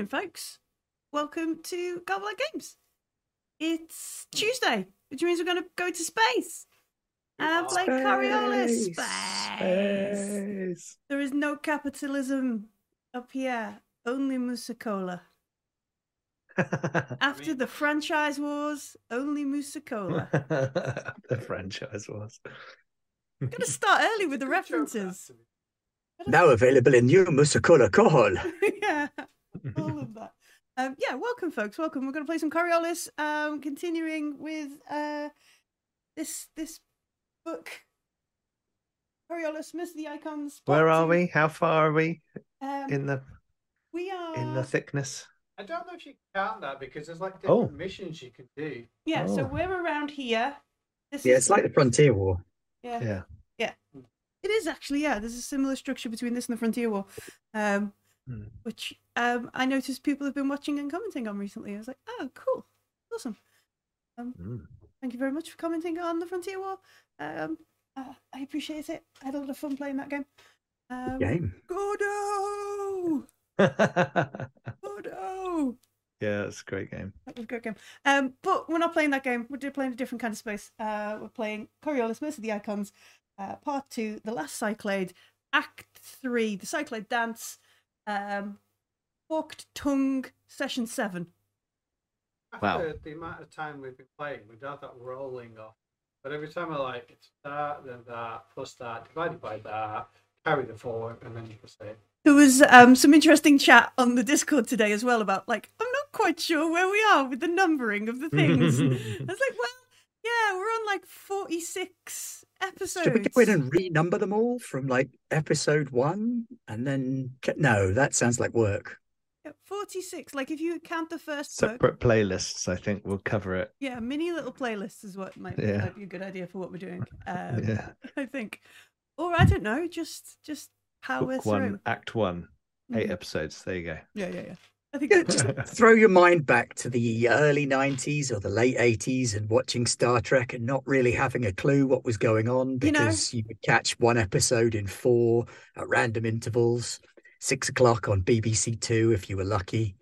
evening, folks. Welcome to Garblag Games. It's mm. Tuesday, which means we're going to go to space and play Coriolis. Space. Space. There is no capitalism up here, only Musicola. After the franchise wars, only Musicola. the franchise wars. I'm going to start early with the references. Now available in new Musicola Kohol. yeah, all of that. Um, yeah, welcome, folks. Welcome. We're going to play some Coriolis. Um, continuing with uh, this this book, Coriolis, Mercy of the Icons. part Where are two. we? How far are we Um, in the we are. in the thickness? I don't know if you can count that because there's like Oh. different missions you can do. yeah, so Oh. we're around here. This Yeah, is it's like the Frontier War. yeah. Yeah. It is actually, yeah. There's a similar structure between this and the Frontier War, um, Hmm. which um, I noticed people have been watching and commenting on recently. I was like, oh, cool, awesome. Mm. Thank you very much for commenting on the Frontier War. Um, uh, I appreciate it. I had a lot of fun playing that game. Um, Game. Godot! Godot! yeah, it's a great game. That was a great game. Um, but we're not playing that game. We're playing a different kind of space. Uh, we're playing Coriolis, Mercy of the Icons, uh, Part 2, The Last Cyclade, Act 3, The Cyclade Dance, um, Forked Tongue, Session 7. After Wow. the amount of time we've been playing, we've had that rolling off. But every time I like it's that, then that, plus that, divided by that, carry the four, and then you can say, There was um, some interesting chat on the Discord today as well about, like, I'm not quite sure where we are with the numbering of the things. I was like, well, yeah, we're on like 46 episodes. Should we go in and renumber them all from like episode one and then no, that sounds like work. Yeah, 46. Like, if you count the first book, Separate playlists, I think we'll cover it. yeah, mini little playlists is what might, Yeah. might be a good idea for what we're doing. Um, yeah. I think. Or I don't know, just just power Book one, through. act one, eight Mhm. episodes. There you go. Yeah, yeah, yeah. I think just throw your mind back to the early 90s or the late 80s and watching Star Trek and not really having a clue what was going on You know- because you would catch one episode in four at random intervals, six o'clock on BBC Two if you were lucky.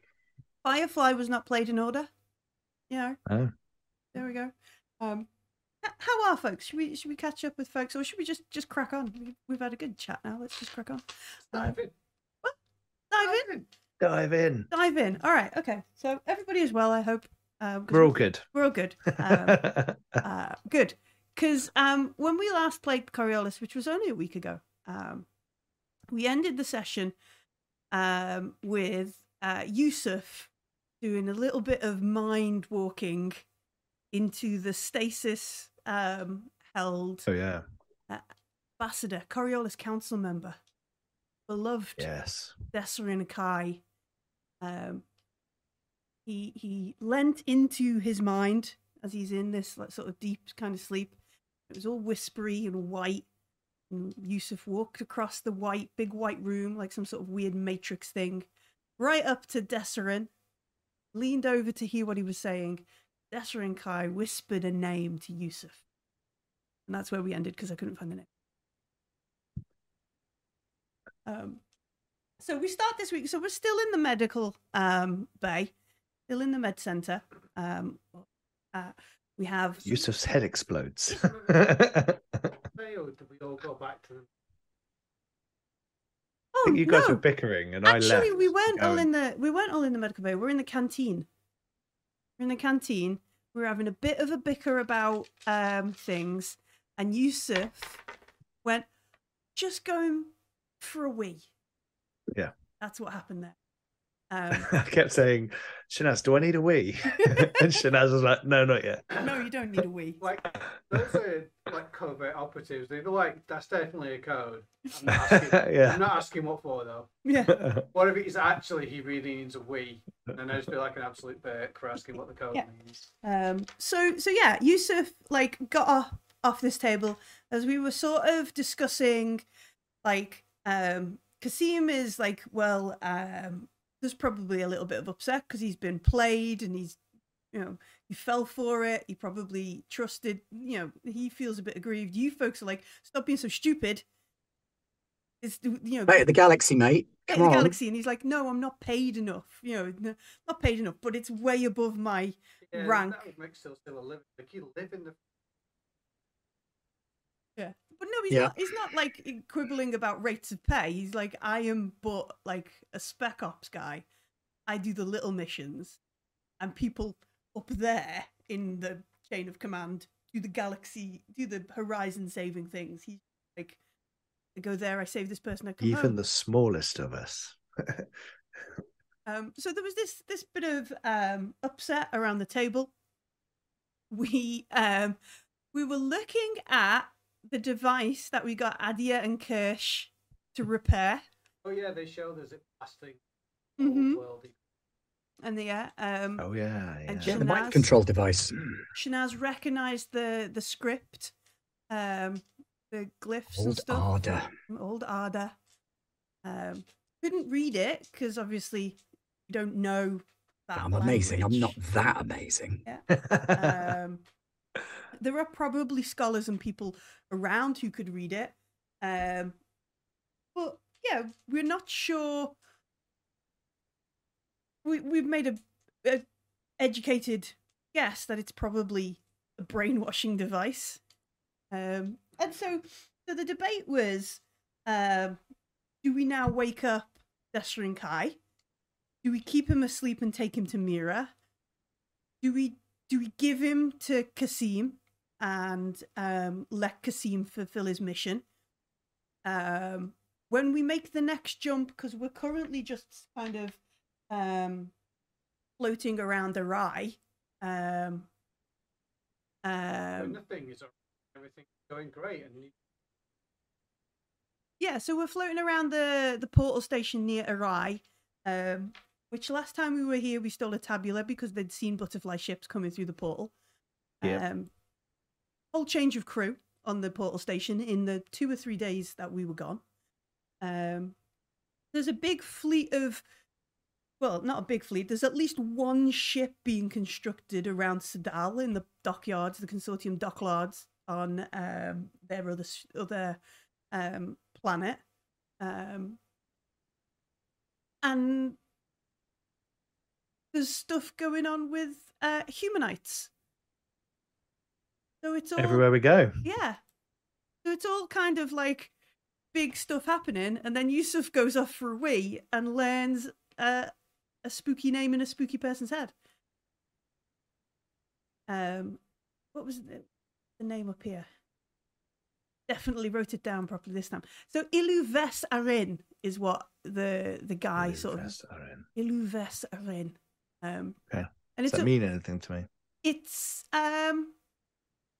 Firefly was not played in order. Yeah. Oh. There we go. Um, how are folks? Should we should we catch up with folks, or should we just just crack on? We- We've had a good chat now. Let's just crack on. Uh, dive in. What? dive in. Dive in. Dive in. All right. Okay. So everybody is well. I hope. Um, We're all good. We're all good. Um, uh, good. Because um, when we last played Coriolis, which was only a week ago, um, we ended the session um, with uh, Yusuf doing a little bit of mind walking into the stasis um, held oh yeah. ambassador, Coriolis council member, beloved Yes. Desserin Kai. Um, he he leant into his mind as he's in this like sort of deep kind of sleep. It was all whispery and white. And Yusuf walked across the white, big white room like some sort of weird matrix thing, right up to Desserin, leaned over to hear what he was saying. Desserin Kai whispered a name to Yusuf. And that's where we ended because I couldn't find the name. Um, so we start this week. So we're still in the medical um, bay, still in the med center. Um, uh, we have Yusuf's head explodes. Say, or do we all go back to the Oh, I think you guys no. were bickering, and I Actually, left. we weren't all in the we weren't all in the medical bay. We're in the canteen. We're in the canteen. We're having a bit of a bicker about um, things, and Yusuf went just going for a wee. Yeah. that's what happened there. Um, I kept saying, Shanaz, do I need a wee? and Shanaz was like, no, not yet. no, you don't need a wee. like those are like covert operatives. They're like that's definitely a code. I'm not asking, Yeah. I'm not asking what for though. Yeah, What if it is actually he really needs a wee? And I just feel like an absolute berk for asking what the code Yeah. means. Um, so so yeah, Yusuf like got off, off this table as we were sort of discussing, like um, Kasim is like, well, um, there's probably a little bit of upset because he's been played and he's, you know, he fell for it. He probably trusted, you know, he feels a bit aggrieved. You folks are like, stop being so stupid. It's you know Mate of the galaxy, mate. Get Come the on. galaxy, and he's like, "No, I'm not paid enough. You know, not paid enough, but it's way above my." Yeah, rank. That would make still still a living. Like you live in the Yeah, but no, he's Yeah. not. He's not like quibbling about rates of pay. He's like, "I am but like a spec ops guy. I do the little missions, and people up there in the chain of command do the galaxy, do the horizon saving things. He's like, I go there, I save this person, I come Even home. the smallest of us. Um, so there was this this bit of um, upset around the table. We um, we were looking at the device that we got Adia and Kirsch to repair, Oh yeah, they showed us it blasting Mhm. world. and the yeah, um, oh yeah, yeah. And Yeah, the mind control device. Shanaz recognized the the script, um, the glyphs and Old stuff. Arda. from Old Arda. Um, couldn't read it because obviously you don't know that. I'm amazing. I'm not that amazing. um, there are probably scholars and people around who could read it. Um, but yeah, we're not sure. We we've made a, a educated guess that it's probably a brainwashing device. Um, and so, so the debate was: um, Do we now wake up Desrin Kai? Do we keep him asleep and take him to Mira? do we do we give him to Kasim and um, let Kasim fulfill his mission? Um, when we make the next jump, because we're currently just kind of um, floating around the rye. Um, and um, the thing is, everything's going great, and you- yeah, so we're floating around the the portal station near Arai, um, which last time we were here we stole a tabula because they'd seen butterfly ships coming through the portal. Yep. Um, whole change of crew on the portal station in the two or three days that we were gone. Um, there's a big fleet of, well, not a big fleet. There's at least one ship being constructed around Sadal in the dockyards, the consortium dockyards on um, their other other um, planet. Um, and there's stuff going on with uh, humanites. So it's all Everywhere we go. yeah. So it's all kind of like big stuff happening, and then Yusuf goes off for a wee and learns uh, a spooky name in a spooky person's head. Um, what was the, the name up here? Definitely wrote it down properly this time. So Iluves Arin is what the the guy sort of Invest are in. Iluves Arin. Um, Okay. and Does that mean anything to me? it's um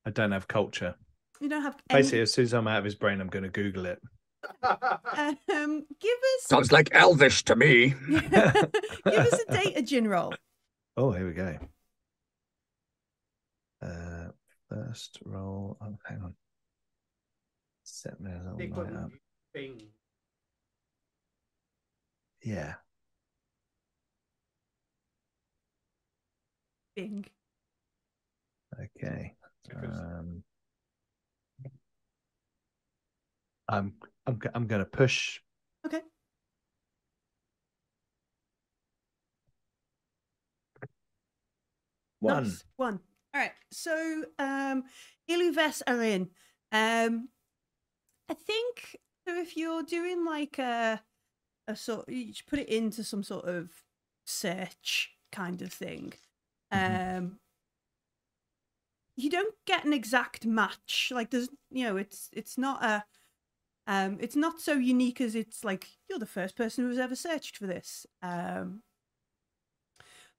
I don't have culture. you don't have any, Basically, as soon as I'm out of his brain, I'm going to Google it. um give us Sounds like Elvish to me. give us a data djinn roll. Oh, here we go. Uh, first roll. Oh, hang on. Set me a little light up. one thing. Yeah. Bing. Okay. Um, I'm I'm I'm going to push. Okay. One. Nice. One. All right. So, um, Iluves are in. Um, I think so. If you're doing like a a sort, you should put it into some sort of search kind of thing. Mhm. Um, you don't get an exact match. Like there's, you know, it's it's not a, um, it's not so unique as it's like you're the first person who's ever searched for this. Um,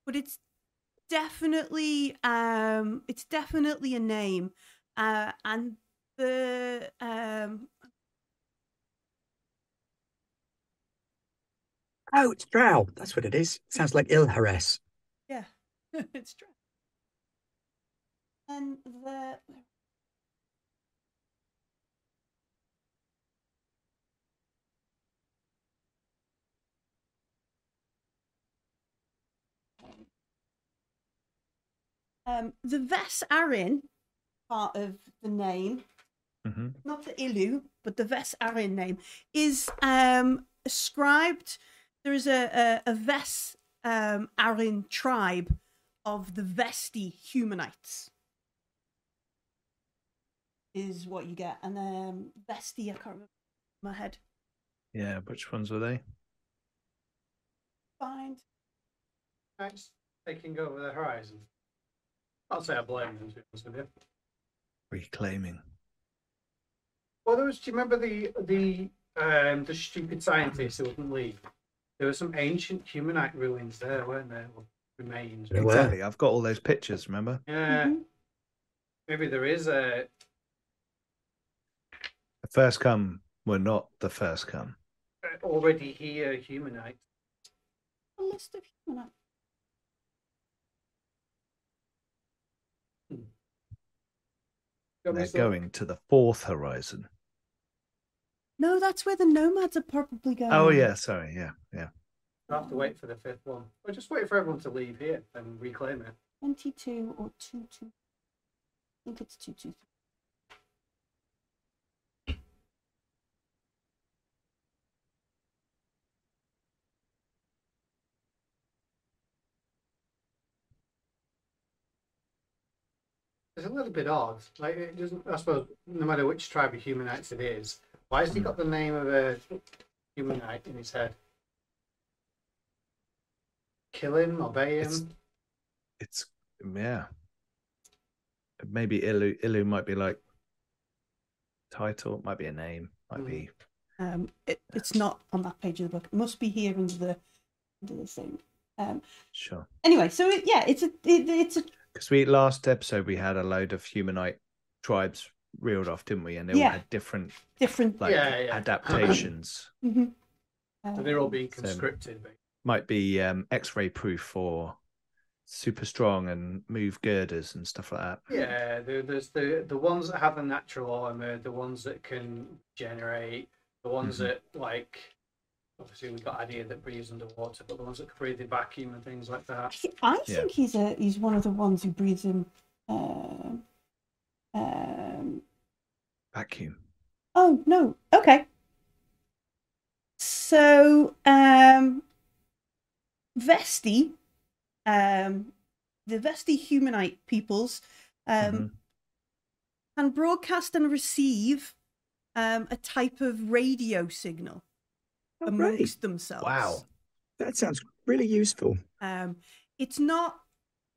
but it's definitely um it's definitely a name uh and the um Oh, it's Drow. That's what it is. Sounds like Ilhares. yeah it's true and the um the Ves Arin part of the name hmm not the Ilu, but the Ves Arin name, is um, ascribed. There is a, a, a Ves um, Arin tribe of the Vesti humanites, is what you get. And um, Vesti, I can't remember my head. Yeah, which ones were they? Find. Nice. Taking over the horizon. I'll say I blame them, to be honest with you. Reclaiming. Well, there was. Do you remember the the um the stupid scientist who wouldn't leave? There were some ancient humanite ruins there, weren't there? Or remains. There were. Exactly. I've got all those pictures. Remember? Yeah. Mhm. Maybe there is a. The first come were not the first come. a already here uh, humanite. A list of humanite. Got hmm. They're going to the fourth horizon. No, that's where the nomads are probably going. Oh yeah, sorry, yeah, yeah. I'll have to wait for the fifth one. Or just wait for everyone to leave here and reclaim it. 22 or 2 2. I think it's 2 2. It's a little bit odd. Like it doesn't. I suppose no matter which tribe of humanites it is, why has he got the name of a humanite in his head? Kill him, obey him. It's it's yeah. Maybe Ilu Ilu might be like title, might be a name, might Mm. be Um, it, it's not on that page of the book. It must be here under the under the thing. Um, sure. anyway, so it, yeah, it's a it, it's a Because we last episode we had a load of humanite tribes reeled off, didn't we? And they all had different different. like Yeah, yeah. adaptations. Mhm. So they're all Um, being conscripted. but- might be um, X-ray proof or super strong and move girders and stuff like that. Yeah, there, there's the the ones that have the natural armor, the ones that can generate, the ones Mhm. that like. Obviously, we've got idea that breathes underwater, but the ones that can breathe in vacuum and things like that. I, I Yeah. think he's a he's one of the ones who breathes in. Um, um, Vacuum. oh no, okay. So um, Vesti, um, the Vesti humanite peoples, um, Mhm. can broadcast and receive um, a type of radio signal Oh, great. amongst themselves. Wow. That sounds really useful. Um, it's not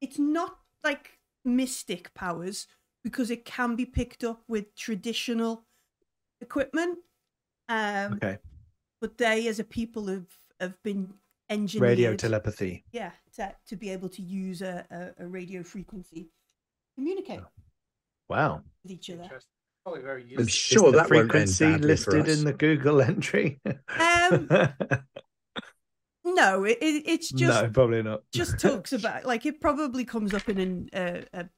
it's not like mystic powers because it can be picked up with traditional equipment. Um, Okay. but they, as a people, have have been engineered. Radio telepathy. yeah, to, to be able to use a, a, a radio frequency, communicate. Wow. with each other. Interesting. Probably very I'm sure Is the that won't end frequency for listed us. in the Google entry. Um, No, it, it it's just no, probably not. just talks about like it probably comes up in an uh, a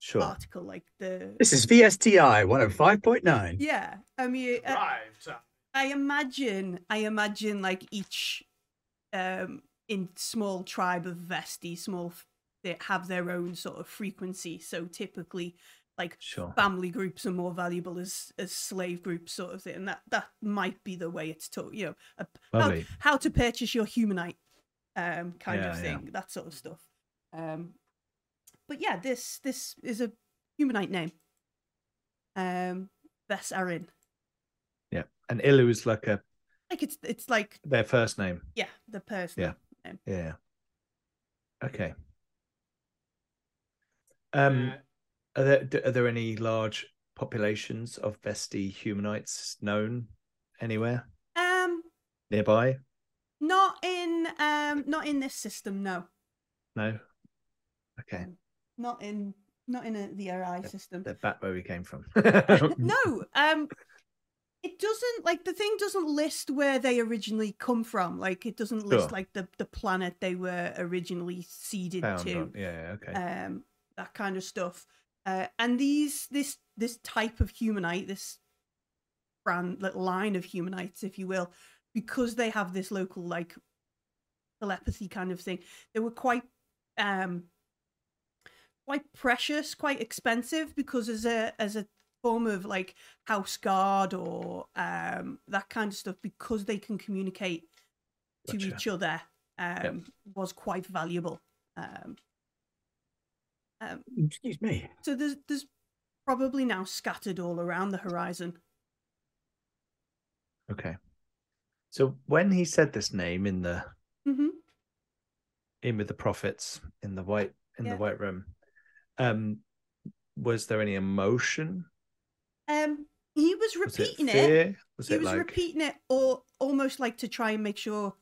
sure. article like the This is VSTI 105.9. yeah. I mean, uh, Right. I imagine, I imagine like each um in small tribe of Vesti, small f- they have their own sort of frequency. So typically, like Sure. family groups are more valuable as as slave groups, sort of thing. And that that might be the way it's taught. You know, a, how, how to purchase your humanite, um, kind Yeah, of yeah. thing, that sort of stuff. Um, but yeah, this this is a humanite name. Um, Ves Arin. Yeah. And Ilu is like a Like it's it's like their first name. yeah, the person. Yeah. Yeah. Okay. Um, Uh, are there are there any large populations of Vesti humanites known anywhere Um, nearby? not in um, not in this system. No, No. Okay, not in not in a, the RI system. they're back where we came from. no, um, it doesn't like the thing doesn't list where they originally come from. Like it doesn't list Sure. like the the planet they were originally seeded Found to. on- yeah, Okay. um, that kind of stuff. Uh, and these this this type of humanite, this brand like, line of humanites, if you will, because they have this local like telepathy kind of thing, they were quite um quite precious, quite expensive because as a as a form of like house guard or um, that kind of stuff because they can communicate to Gotcha. each other um, was quite valuable. Um, um, Excuse me. so there's there's probably now scattered all around the horizon. Okay. So when he said this name in the hmm in with the prophets in the white in Yeah. the white room, um, was there any emotion? Um, he was Was it repeating it. fear? Was He it was like repeating it, or almost like to try and make sure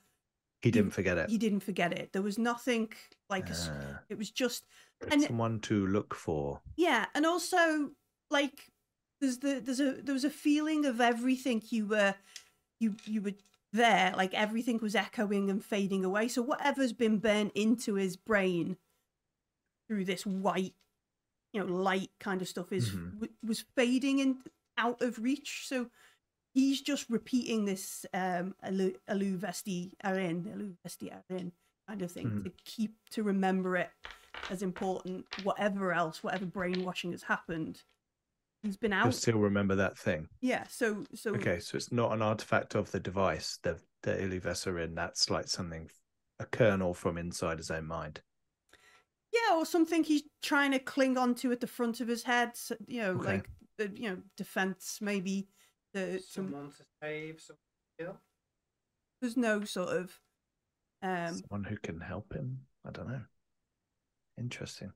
he didn't forget it? he didn't forget it. There was nothing like a s Ah, it was just and someone to look for. yeah, and also like there's the there's a there was a feeling of everything you were you you were there, like everything was echoing and fading away. So whatever's been burnt into his brain through this white, you know, light kind of stuff is Mhm. w- was fading and out of reach. So he's just repeating this um alu, alu vesti arin, alu vesti arin kind of thing Mhm. to keep to remember it as important. Whatever else, whatever brainwashing has happened, he's been You'll out. still remember that thing. Yeah. So so Okay, so it's not an artifact of the device, the the Illuves are in. That's like something, a kernel from inside his own mind. Yeah, or something he's trying to cling on to at the front of his head. So, you know, Okay. like uh, you know, defense maybe. The some, Someone to save, someone to kill. there's no sort of um Someone who can help him. I don't know. Interesting.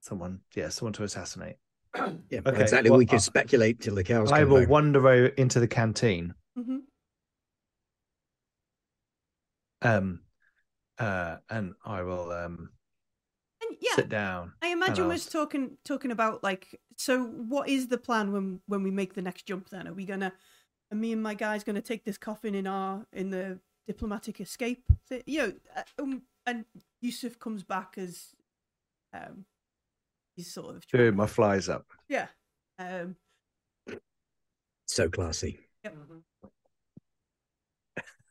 Someone, yeah, someone to assassinate. Yeah, Okay, exactly. well, we can I- speculate till the cows I come will home. wander o- into the canteen. mhm. Um, uh, and I will um and yeah, sit down. I imagine we're talking talking about like so what is the plan when when we make the next jump then? Are we gonna are me and my guys gonna take this coffin in our in the diplomatic escape? thi- You know, uh, um, and Yusuf comes back as um he's sort of Dude, my flies up. yeah. Um So classy. Mhm.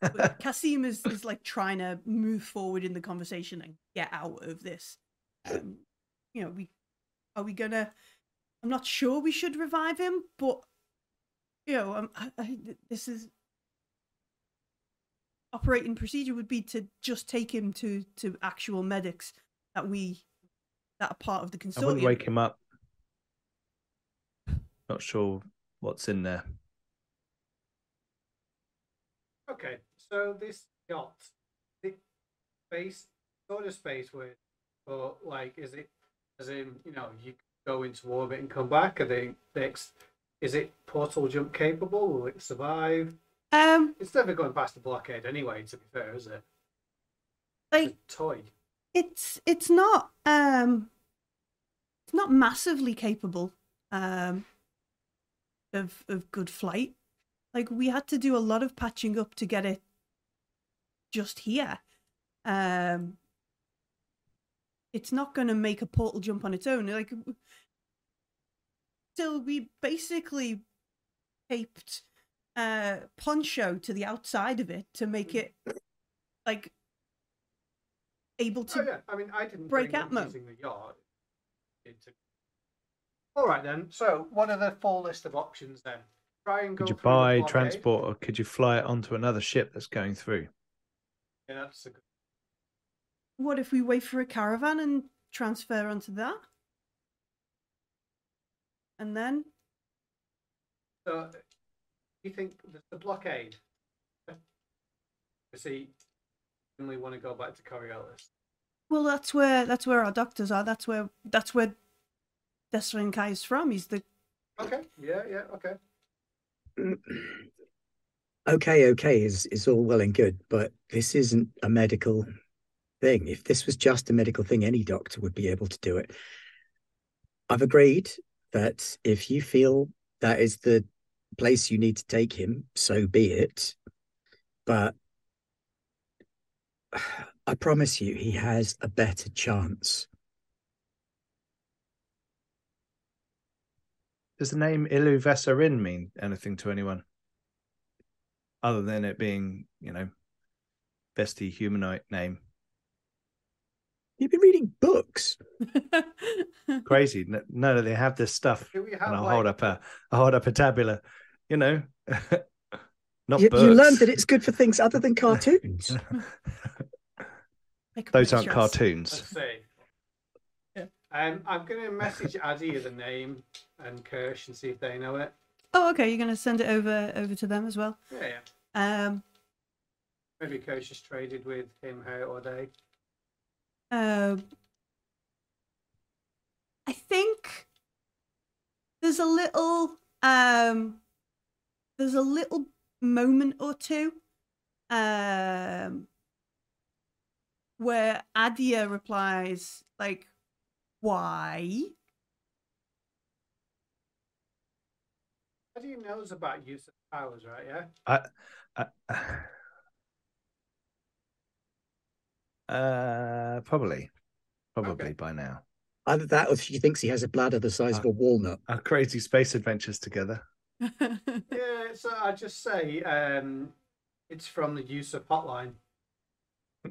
but Kasim is, is like trying to move forward in the conversation and get out of this. Um, you know, we are we gonna? I'm not sure we should revive him, but you know, um, I, I, this is operating procedure would be to just take him to to actual medics that we that are part of the I wouldn't consortium. wake him up. Not sure what's in there. Okay, so this yacht, the space, sort of space where, or like, is it, as in, you know, you go into orbit and come back? Are they, they ex- is it portal jump capable? Will it survive? Um, It's never going past the blockade anyway, to be fair, is it? like It's toy. it's it's not um it's not massively capable um of of good flight like we had to do a lot of patching up to get it just here um it's not going to make a portal jump on its own like still we basically taped uh poncho to the outside of it to make it like able to Oh yeah, I mean, I didn't break bring up Atmo. using the yacht. It's a- All right then. So, what are the full list of options then? Try and go. Could you buy transport or could you fly it onto another ship that's going through? Yeah, that's a good. What if we wait for a caravan and transfer onto that? And then, So, you think the, the blockade? See, only want to go back to Coriolis. well, that's where that's where our doctors are. That's where that's where Desrenkai is from. He's the Okay. Yeah. Yeah. Okay. okay, okay is is all well and good, but this isn't a medical thing. If this was just a medical thing, any doctor would be able to do it. I've agreed that if you feel that is the place you need to take him, so be it. But I promise you, he has a better chance. Does the name Ilu Vesarin mean anything to anyone? Other than it being, you know, bestie humanoid name. You've been reading books. Crazy. No, no, they have this stuff. Have And I'll like, hold up a I hold up a tabula. You know, not You, books. you learned that it's good for things other than cartoons. Those aren't extras. cartoons. Let's see. Yeah. Um, I'm going to message Addy the name and Kirsch and see if they know it. Oh, okay. You're gonna send it over over to them as well. Yeah, yeah. Um, Maybe Kirsch has traded with him, her, or they. um, I think there's a little um, there's a little moment or two um, where Adia replies like, "Why?" Addy knows about Yusuf powers, right? Yeah. I, uh, probably, probably Okay. by now. Either that or she thinks he has a bladder the size of a walnut. Our crazy space adventures together. Yeah, so I just say um, it's from the Yusuf hotline.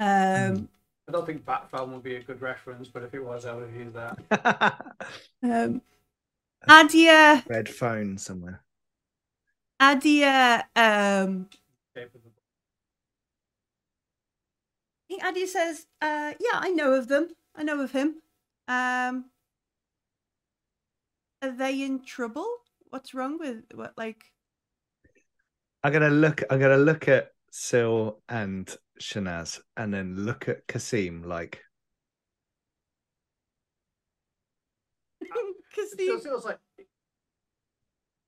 um, I don't think Batphone would be a good reference, but if it was, I would have used that. um, Adia, Red phone somewhere. Adia, um, Shape of the- I think Adia says, uh, "Yeah, I know of them. I know of him. Um, are they in trouble? What's wrong with what? Like, I'm gonna look. I'm gonna look at Sil and Shanaz, and then look at Kasim. Like, because It feels like.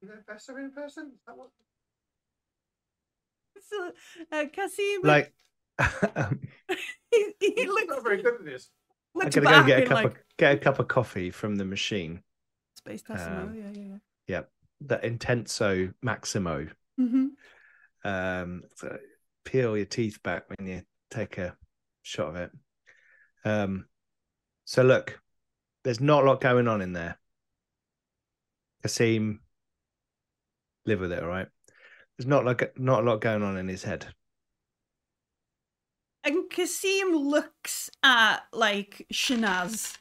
Is that better in person? Is that what? so, uh, Kasim, like. um, he, he looks, not very good at this. I'm looks gonna back go get a and cup like of get a cup of coffee from the machine. Um, yeah, yeah, yeah. The Intenso Maximo. hmm Um, so peel your teeth back when you take a shot of it. Um, so look, there's not a lot going on in there. Kasim, live with it, all right. There's not like not a lot going on in his head. And Kasim looks at like Shanaz,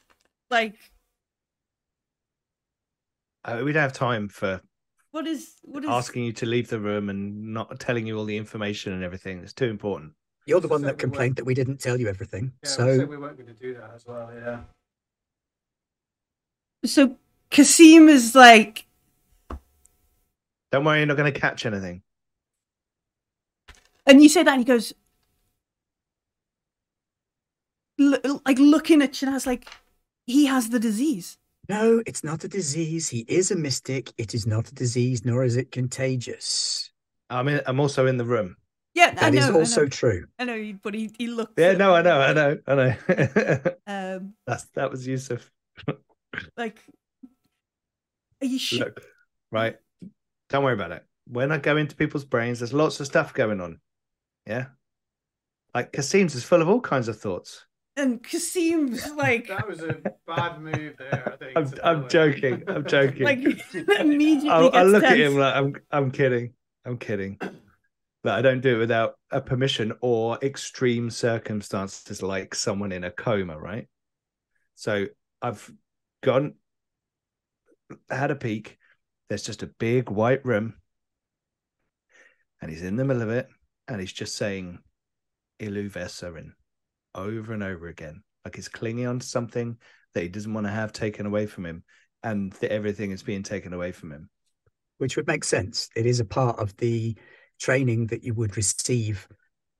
like, Uh, we don't have time for what is what is asking you to leave the room and not telling you all the information and everything. It's too important. You're the one that were- complained that we didn't tell you everything. Yeah, we so said we weren't going to do that as well. Yeah. so Kasim is like Don't worry, you're not going to catch anything. And you say that, and he goes, l- like looking at Shanaz, like he has the disease. No, it's not a disease. He is a mystic. It is not a disease, nor is it contagious. I'm in, I'm also in the room. Yeah, I know. is I know. also true. I know, but he he looks. Yeah, no, I know, I know, I know. Um, That's that was Yusuf. like, are you sure? Look, right. Don't worry about it. When I go into people's brains, there's lots of stuff going on. Yeah. Like Kasim's is full of all kinds of thoughts. And Kasim's like, That was a bad move there. I think. I'm I'm joking. I'm joking. like immediately I'll, gets I'll look at him like I'm I'm kidding. I'm kidding. But I don't do it without a permission or extreme circumstances like someone in a coma, right? So I've gone had a peek. There's just a big white room. And he's in the middle of it. And he's just saying Ilu Veserin over and over again. Like he's clinging on to something that he doesn't want to have taken away from him. And that everything is being taken away from him. which would make sense. It is a part of the training that you would receive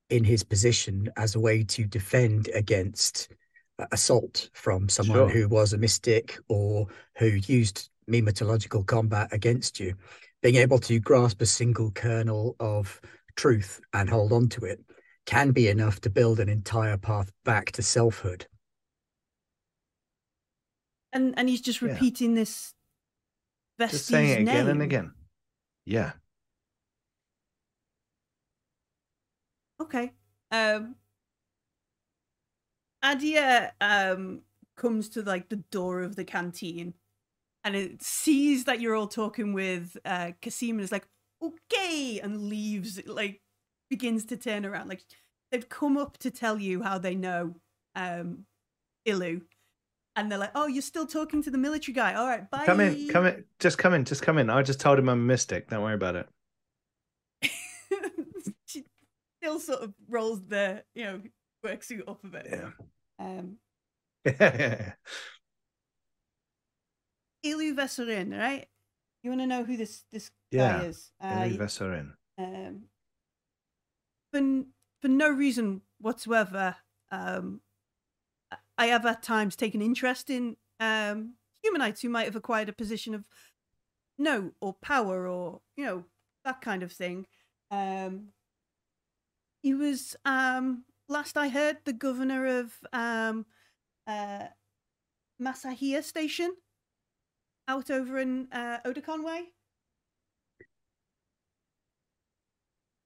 in his position as a way to defend against uh, assault from someone Sure. who was a mystic or who used memetological combat against you. Being able to grasp a single kernel of truth and hold on to it can be enough to build an entire path back to selfhood. and and he's just Yeah. repeating this. Just saying it Vesti's again and again. Yeah. Okay. Um Adia um comes to like the door of the canteen and it sees that you're all talking with uh Kasim and is like, okay, and leaves like begins to turn around. Like they've come up to tell you how they know um, Ilu, and they're like, "Oh, you're still talking to the military guy. All right, bye." Come in, come in, just come in, just come in. I just told him I'm a mystic. Don't worry about it. she still sort of rolls the you know work suit up a bit. Yeah. Um, yeah. Ilu Veserin, right? You want to know who this this Yeah, guy is? Uh, Ilu Veserin. um, for no reason whatsoever. Um, I- I have at times taken interest in um, humanites who might have acquired a position of no or power or you know that kind of thing. Um, he was um, last I heard the governor of um, uh, Masahia Station out over in uh, Otakon Way.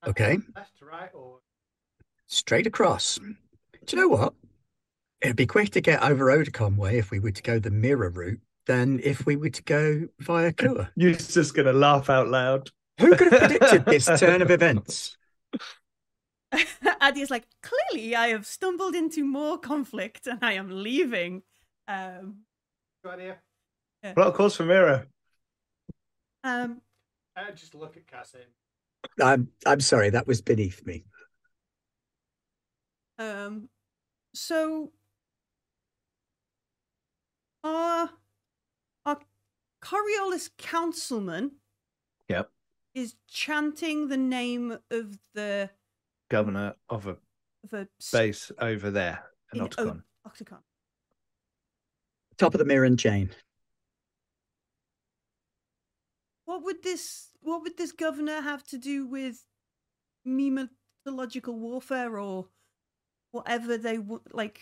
Okay. Left to right or Straight across. Do you know what? It'd be quick to get over Otakon way if we were to go the Mira route than if we were to go via Kua. You're just gonna laugh out loud. Who could have predicted this turn of events? Addy's like, clearly I have stumbled into more conflict and I am leaving. Um, good idea. Plot course for Mira. um, Uh, just look at Cassie. I'm I'm sorry, that was beneath me. Um, so our our Coriolis councilman Yep. is chanting the name of the Governor of a of a s- base over there in in Otacon. O- Octagon. Top of the mirror and chain. What would this what would this governor have to do with mematological warfare or whatever they would like?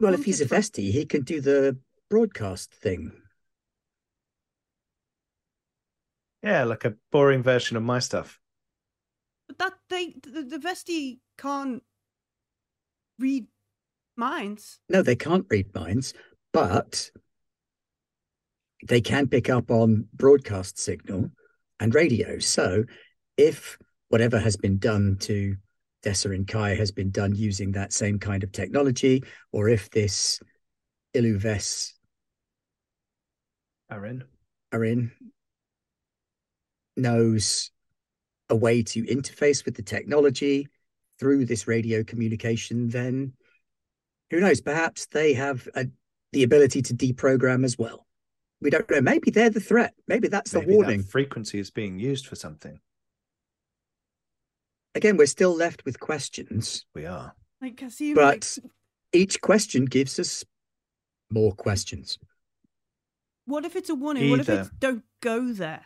Well, if he's a Wanted from- vestie, he can do the broadcast thing. Yeah, like a boring version of my stuff. But that they the, the Vesti can't read minds. No, they can't read minds, but they can pick up on broadcast signal and radio. So if whatever has been done to Desser Kai has been done using that same kind of technology, or if this Iluves Aaron. Arin knows a way to interface with the technology through this radio communication, then who knows? Perhaps they have a, the ability to deprogram as well. We don't know. Maybe they're the threat. Maybe that's the Maybe that warning. frequency is being used for something. Again, we're still left with questions, We are. Like Kasim, like, but each question gives us more questions. what if it's a warning? What if it's don't go there?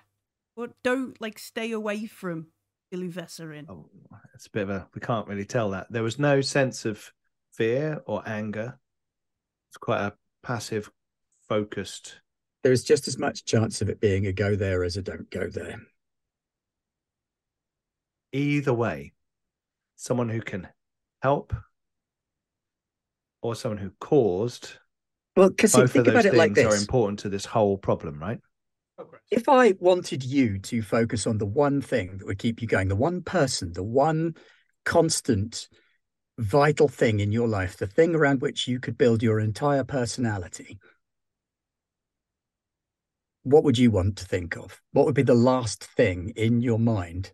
What don't like stay away from Iluvesarin? Oh, it's a bit of a. We can't really tell that. There was no sense of fear or anger. It's quite a passive, focused. There is just as much chance of it being a go there as a don't go there. Either way, someone who can help or someone who caused. Well, because Both of think those about it like things are important to this whole problem, right? If I wanted you to focus on the one thing that would keep you going, the one person, the one constant, vital thing in your life, the thing around which you could build your entire personality, what would you want to think of? What would be the last thing in your mind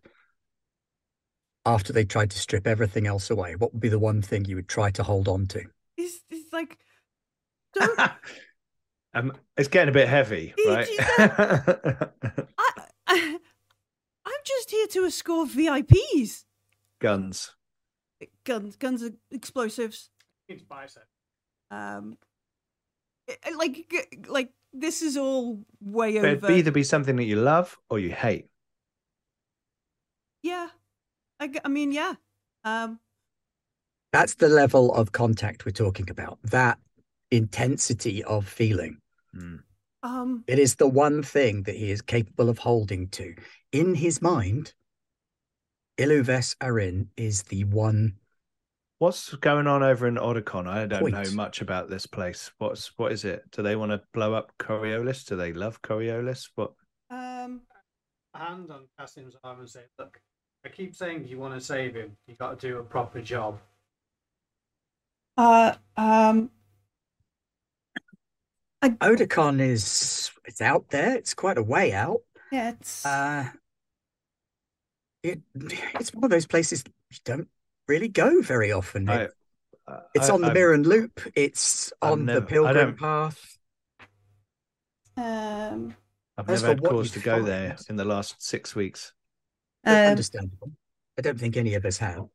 after they tried to strip everything else away? What would be the one thing you would try to hold on to? It's, it's like don't um, it's getting a bit heavy, right? I, I I'm just here to escort VIPs. Guns. Guns, guns, and explosives. It's bicep. Um, i- i- like, like this is all way But it'd over. either be something that you love or you hate. Yeah, I, g- I mean, yeah. Um, That's the level of contact we're talking about, that intensity of feeling. Mm. um, It is the one thing that he is capable of holding to. In his mind, Iluves Arin is the one. What's going on over in Odacon? I don't know much about this place. What's what is it? Do they want to blow up Coriolis? Do they love Coriolis? What? um, Hand on Cassim's arm and say, "Look, I keep saying you want to save him. You got to do a proper job. Uh, um, Odacon is it's out there. It's quite a way out. yeah, it's Uh, it it's one of those places you don't really go very often. I, It- it's I- on the I've- Mirren Loop. It's I've on never- the Pilgrim Path. um, I've never had cause to go there in the last six weeks. Um, Understandable. I don't think any of us have.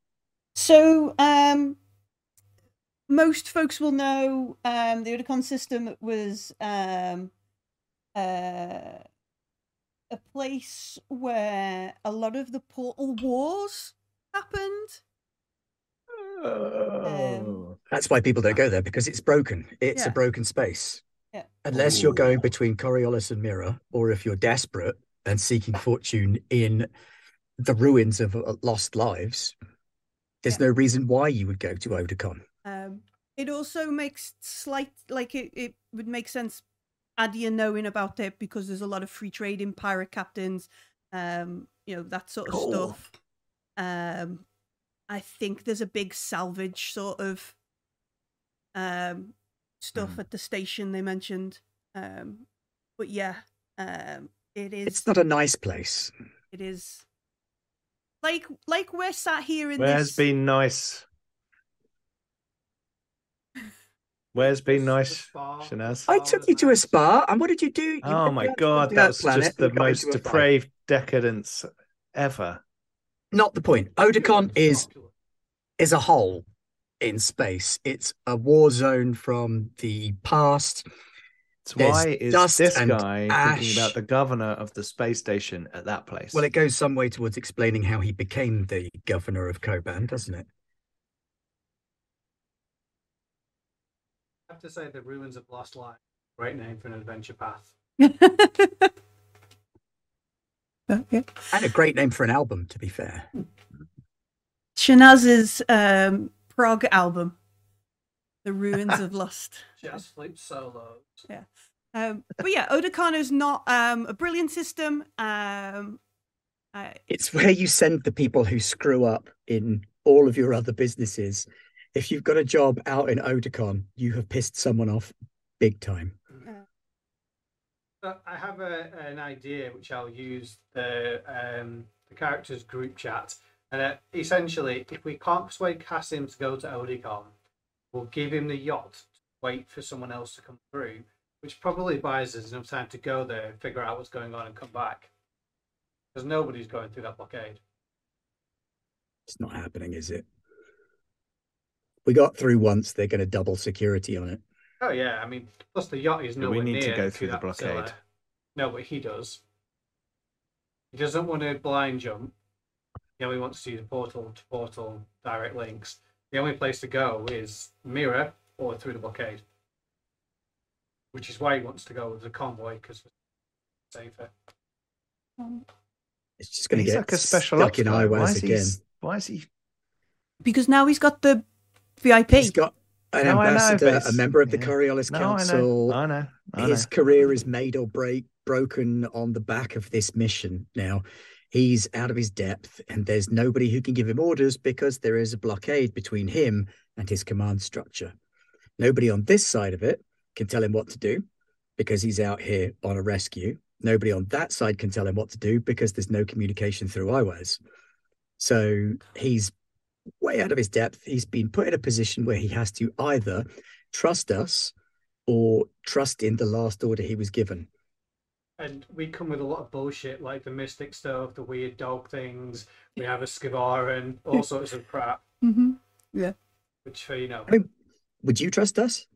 So, um, most folks will know um, the Odacon system was um, uh, a place where a lot of the portal wars happened. Oh. That's why people don't go there because it's broken. It's a broken space. Yeah. Unless you're going between Coriolis and Mira, or if you're desperate and seeking fortune in the ruins of uh, lost lives, there's Yeah. no reason why you would go to Odacon. Um, it also makes slight like it, it would make sense Adia knowing about it because there's a lot of free trade in pirate captains, um, you know, that sort of Cool. stuff. Um I think there's a big salvage sort of um stuff Mhm. at the station they mentioned. Um but yeah, um it is It's not a nice place. it is like like we're sat here in Where's this been nice? Where's been nice, Shanaz? I took you to a spa, and what did you do? You Oh my god, the that was just the most into a depraved decadence ever. Not the point. Odacon is is a hole in space. It's a war zone from the past. It's There's why is dust this and guy thinking about the governor of the space station at that place? Well, it goes some way towards explaining how he became the governor of Koban, doesn't it? I have to say, the ruins of Lost Life. Great name for an adventure path. okay. And a great name for an album, to be fair. Shanaz's um, prog album, "The Ruins of Lust." Jazz flip solos. Um, but yeah, Odacon is not um, a brilliant system. Um, uh, It's where you send the people who screw up in all of your other businesses. If you've got a job out in Odacon, you have pissed someone off big time. So I have a, an idea which I'll use the um, the characters group chat, and uh, essentially, if we can't persuade Cassim to go to Odacon, we'll give him the yacht. To wait for someone else to come through, which probably buys us enough time to go there, figure out what's going on, and come back. Because nobody's going through that blockade. It's not happening, is it? We got through once, they're going to double security on it. Oh yeah, I mean, plus the yacht is Yeah, nowhere we need to go through the that facility. blockade. Uh, no, but he does. He doesn't want to blind jump. Yeah, he only wants to use portal to portal direct links. The only place to go is Mira or through the blockade, which is why he wants to go with the convoy because it's safer. um, It's just going to He's get like a special stuck in guy. Why is he? again. Why is he? because now he's got the VIP. He's got an No, I know, ambassador, a member of the yeah. Coriolis No, I know. Council. I know. I know. His career is made or break broken on the back of this mission. Now he's out of his depth, and there's nobody who can give him orders because there is a blockade between him and his command structure. Nobody on this side of it can tell him what to do because he's out here on a rescue. Nobody on that side can tell him what to do because there's no communication through IWAS. So he's way out of his depth. He's been put in a position where he has to either trust us or trust in the last order he was given. And we come with a lot of bullshit like the mystic stuff, the weird dog things. We have a Skivaran, all sorts of crap. hmm Which for you know, I mean, would you trust us?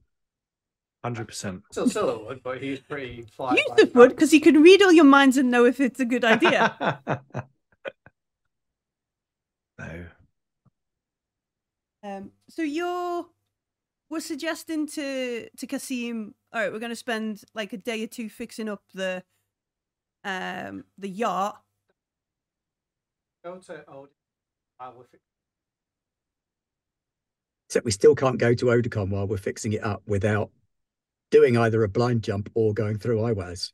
Hundred percent. still Scylla would, but he's pretty fly. Yusuf would because he can read all your minds and know if it's a good idea. no. um, so you're we're suggesting to to Kasim. All right, we're going to spend like a day or two fixing up the um the yacht. Go to Odin. I will Except we still can't go to Odacon while we're fixing it up without doing either a blind jump or going through IWAS.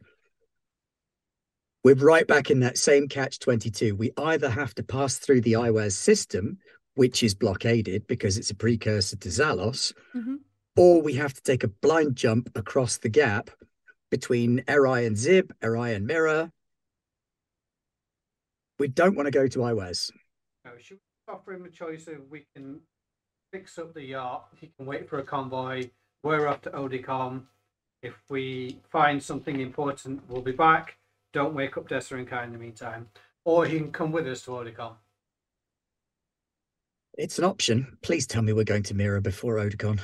We're right back in that same catch 22. We either have to pass through the IWAS system which is blockaded because it's a precursor to Zalos, hmm or we have to take a blind jump across the gap between Erai and Zib, Erai and Mira. We don't want to go to Iwaz. No, should we offer him a choice of we can fix up the yacht, he can wait for a convoy, we're off to Odacon. If we find something important, we'll be back. Don't wake up Dessa and Kai in the meantime. Or he can come with us to Odacon. It's an option. Please tell me we're going to Mira before Odacon.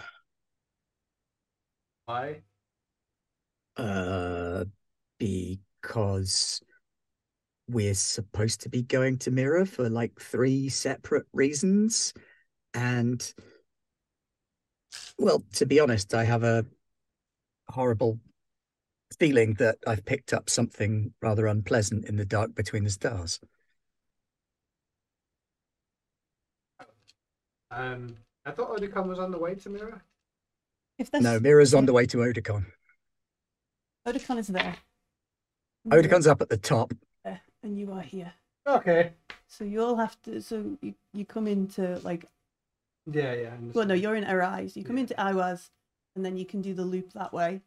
Why? Uh, because we're supposed to be going to Mira for like three separate reasons. And, well, to be honest, I have a horrible feeling that I've picked up something rather unpleasant in the dark between the stars. Um, I thought Odacon was on the way to Mira. If there's No, Mira's on the way to Odacon. Odacon is there, mm-hmm. Odacon's up at the top. there, and you are here. Okay. So you all have to. So you, you come into like. Yeah, yeah. Well, no, you're in Arise. You come Yeah. into Iwas, and then you can do the loop that way,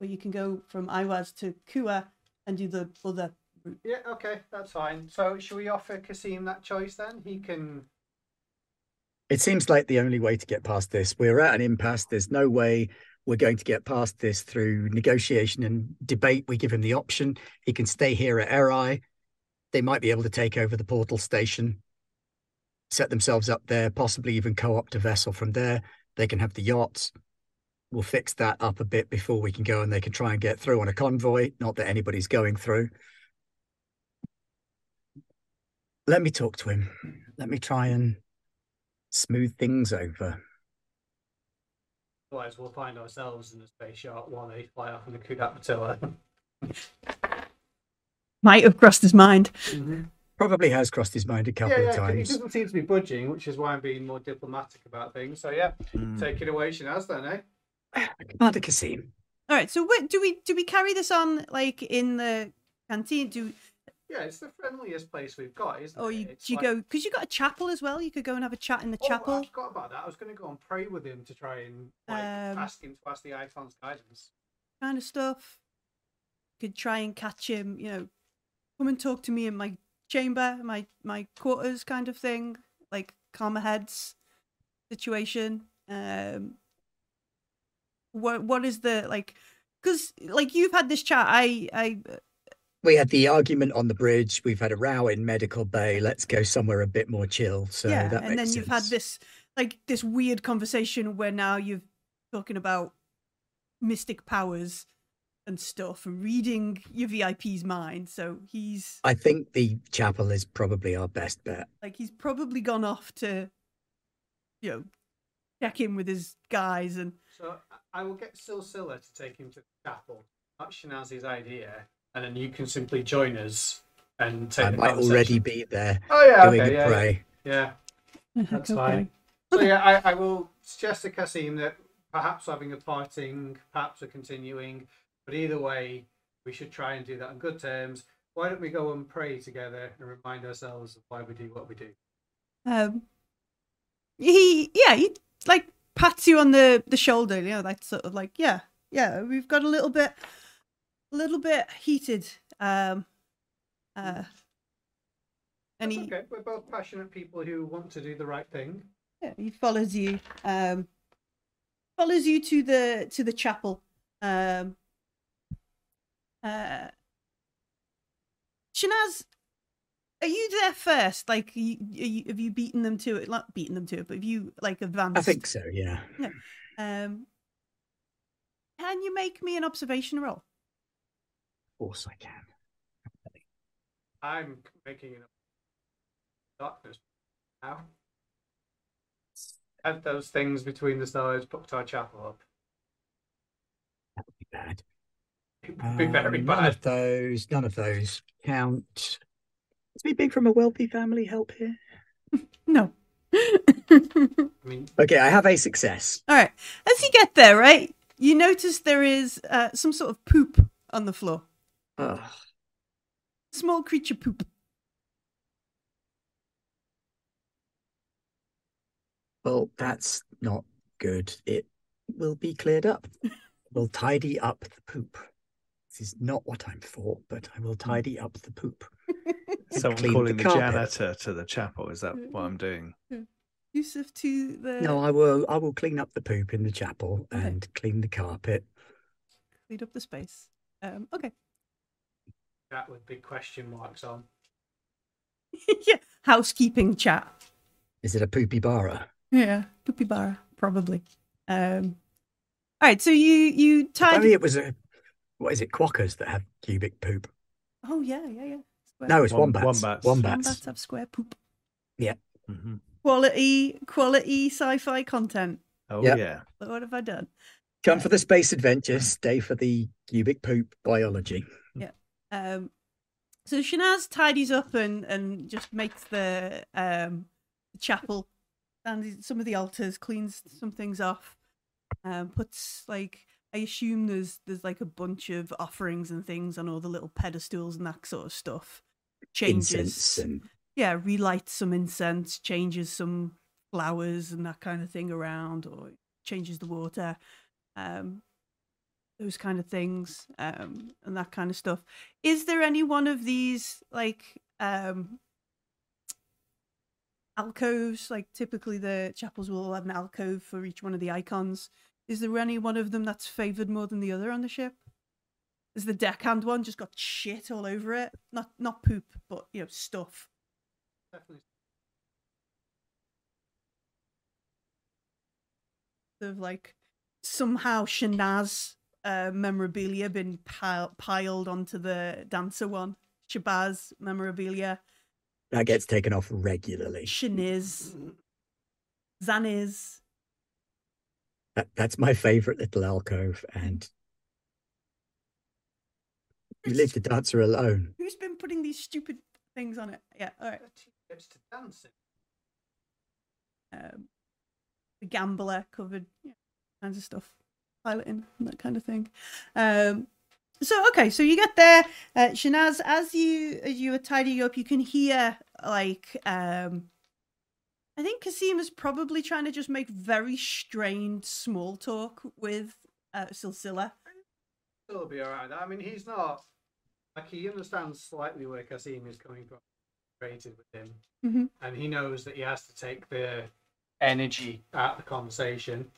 or you can go from Iwas to Kua and do the other route. Yeah, okay, that's fine. So, should we offer Kasim that choice then? He can. It seems like the only way to get past this. We're at an impasse. There's no way we're going to get past this through negotiation and debate. We give him the option. He can stay here at Erai. They might be able to take over the portal station, set themselves up there, possibly even co opt a vessel from there. They can have the yachts. We'll fix that up a bit before we can go and they can try and get through on a convoy. Not that anybody's going through. Let me talk to him. Let me try and smooth things over. Otherwise, we'll find ourselves in a space yacht while they fly off in a Kudat Matilla. Might have crossed his mind. Probably has crossed his mind a couple yeah, of times. He doesn't seem to be budging, which is why I'm being more diplomatic about things. So, yeah, Mm. take it away, Shanaz, then, eh? Commander Kasim, All right. So what, do we do we carry this on like in the canteen? Do Yeah, it's the friendliest place we've got, isn't or it? you you like- go because you got a chapel as well? You could go and have a chat in the Oh, chapel. I forgot about that. I was going to go and pray with him to try and like, Um, ask him to ask the Icon's guidance. kind of stuff. Could try and catch him, you know, come and talk to me in my chamber, my my quarters, kind of thing, like calmer heads situation. Um, what what is the like? Because like you've had this chat, I I we had the argument on the bridge. We've had a row in Medical Bay. Let's go somewhere a bit more chill. So yeah, that and makes then you've had this like this weird conversation where now you're talking about mystic powers and stuff and reading your VIP's mind. So he's I think the chapel is probably our best bet. like he's probably gone off to you know check in with his guys and So I- I will get Silsilla to take him to the chapel. That's Shanaz's idea, and then you can simply join us and take I the might already be there Oh yeah, doing okay, the yeah, pray. yeah. That's Okay. fine. So yeah, I, I will suggest to Kasim that perhaps having a parting, perhaps a continuing, but either way, we should try and do that on good terms. Why don't we go and pray together and remind ourselves of why we do what we do? Um, he yeah he like pats you on the the shoulder, you know, like sort of like yeah yeah we've got a little bit a little bit heated. Um, uh, and That's he okay. We're both passionate people who want to do the right thing. Yeah, he follows you. Um, follows you to the to the chapel. Um, uh, Shanaz, are you there first? Like, you, are you, have you beaten them to it? Not beaten them to it, but have you like advanced? I think so, yeah. Um, can you make me an observation roll? Of course I can. I'm making it darkness now. Have those things between the stars put our chapel up. That would be bad. It would be very Um, None of those, none of those count. Is me being from a wealthy family help here? No. I mean, Okay, I have a success. All right. As you get there, right, you notice there is uh, some sort of poop on the floor. Ugh. Small creature poop. Well, that's not good. It will be cleared up. we'll tidy up the poop. This is not what I'm for, but I will tidy up the poop. and Someone clean calling the, carpet. janitor to the chapel. Is that what I'm doing? Yusuf to the No, I will. I will clean up the poop in the chapel Okay. and clean the carpet. clean up the space. Um, okay. That with big question marks on. yeah, housekeeping chat. Is it a poopy bara? Yeah, poopy bar probably. Um, all right, so you you If tied. only it was a what is it? Quackers that have cubic poop. Oh yeah, yeah, yeah. Square. No, it's Wom- wombats. wombats. Wombats. Wombats have square poop. Mhm. Quality, quality sci-fi content. Oh Yep. yeah. What have I done? Come for the space adventure. Stay for the cubic poop biology. Um, so Shanaz tidies up and and just makes the um chapel and some of the altars, cleans some things off, um, puts like I assume there's there's like a bunch of offerings and things on all the little pedestals and that sort of stuff. Changes, Incense and yeah, relights some incense, changes some flowers and that kind of thing around, or changes the water, um, those kind of things, um, and that kind of stuff. Is there any one of these like um, alcoves? Like typically the chapels will have an alcove for each one of the icons. Is there any one of them that's favored more than the other on the ship? Is the deckhand one just got shit all over it? Not not poop, but you know stuff. Definitely. of like somehow Shanaz uh, memorabilia been pile- piled onto the dancer one. Shabazz memorabilia, that gets taken off regularly. Shaniz, Zaniz. That, that's my favorite little alcove, and you leave the dancer alone. Who's been putting these stupid things on it? Yeah, all right. Gets to dancing. Um, the gambler covered yeah, kinds of stuff, piloting and that kind of thing. Um, so okay, so you get there, uh, Shanaz. As you as you are tidying up, you can hear like um, I think Kasim is probably trying to just make very strained small talk with uh, Silsila. He'll be alright. I mean, he's not like he understands slightly where Kasim is coming from, created with him, Mhm. and he knows that he has to take the energy out of the conversation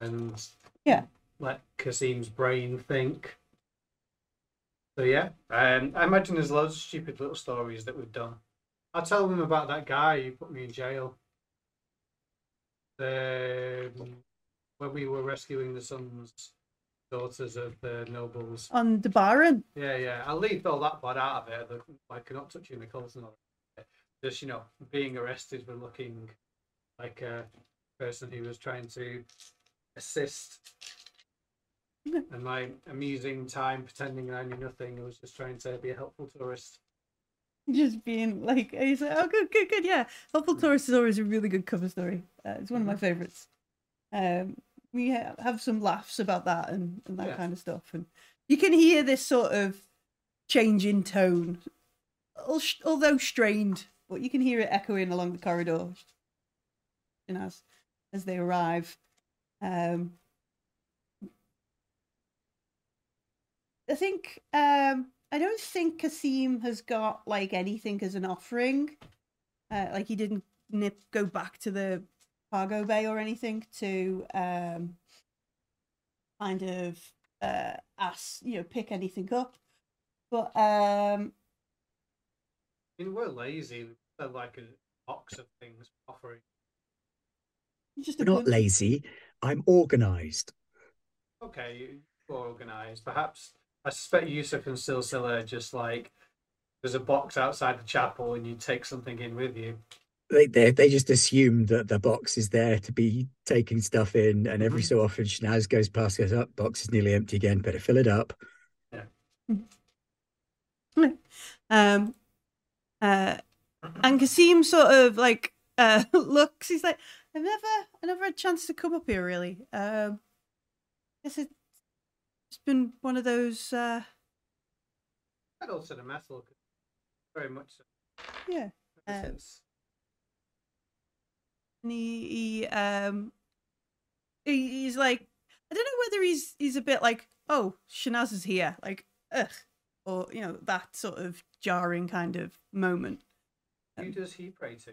and Yeah. let Kasim's brain think. So yeah, um, I imagine there's loads of stupid little stories that we've done. I'll tell them about that guy who put me in jail. The when we were rescuing the sons, daughters of the nobles. On the Baron. Yeah, yeah. I'll leave all that part out of it. the- Like, not touching the colours and all that. Just, you know, being arrested for looking like a person who was trying to assist. And my amusing time pretending I knew nothing. I was just trying to be a helpful tourist. Just being like, he's like, oh, good, good, good, yeah. Helpful Tourist is always a really good cover story. Uh, it's one of my favorites. Um, we ha- have some laughs about that and, and that Yeah. kind of stuff, and you can hear this sort of change in tone, although strained, but you can hear it echoing along the corridor, and as as they arrive. Um, I think um I don't think Kasim has got like anything as an offering. Uh, like he didn't nip go back to the cargo bay or anything to um kind of uh ask you know pick anything up. But um I mean, we're lazy. We're like a box of things offering. just We're not lazy. I'm organized. Okay, you're organised. Perhaps I suspect Yusuf and Silsila are just like there's a box outside the chapel and you take something in with you. They they they just assume that the box is there to be taking stuff in, and every Mhm. so often Schnaz goes past, goes up, box is nearly empty again. Better fill it up. um uh and Kasim sort of like uh looks he's like I've never I never had a chance to come up here really um guess it, it's been one of those uh the metal, very much so. yeah Um, and he, he um he, he's like I don't know whether he's he's a bit like oh Shanaz is here like ugh or you know that sort of jarring kind of moment. Who does he pray to?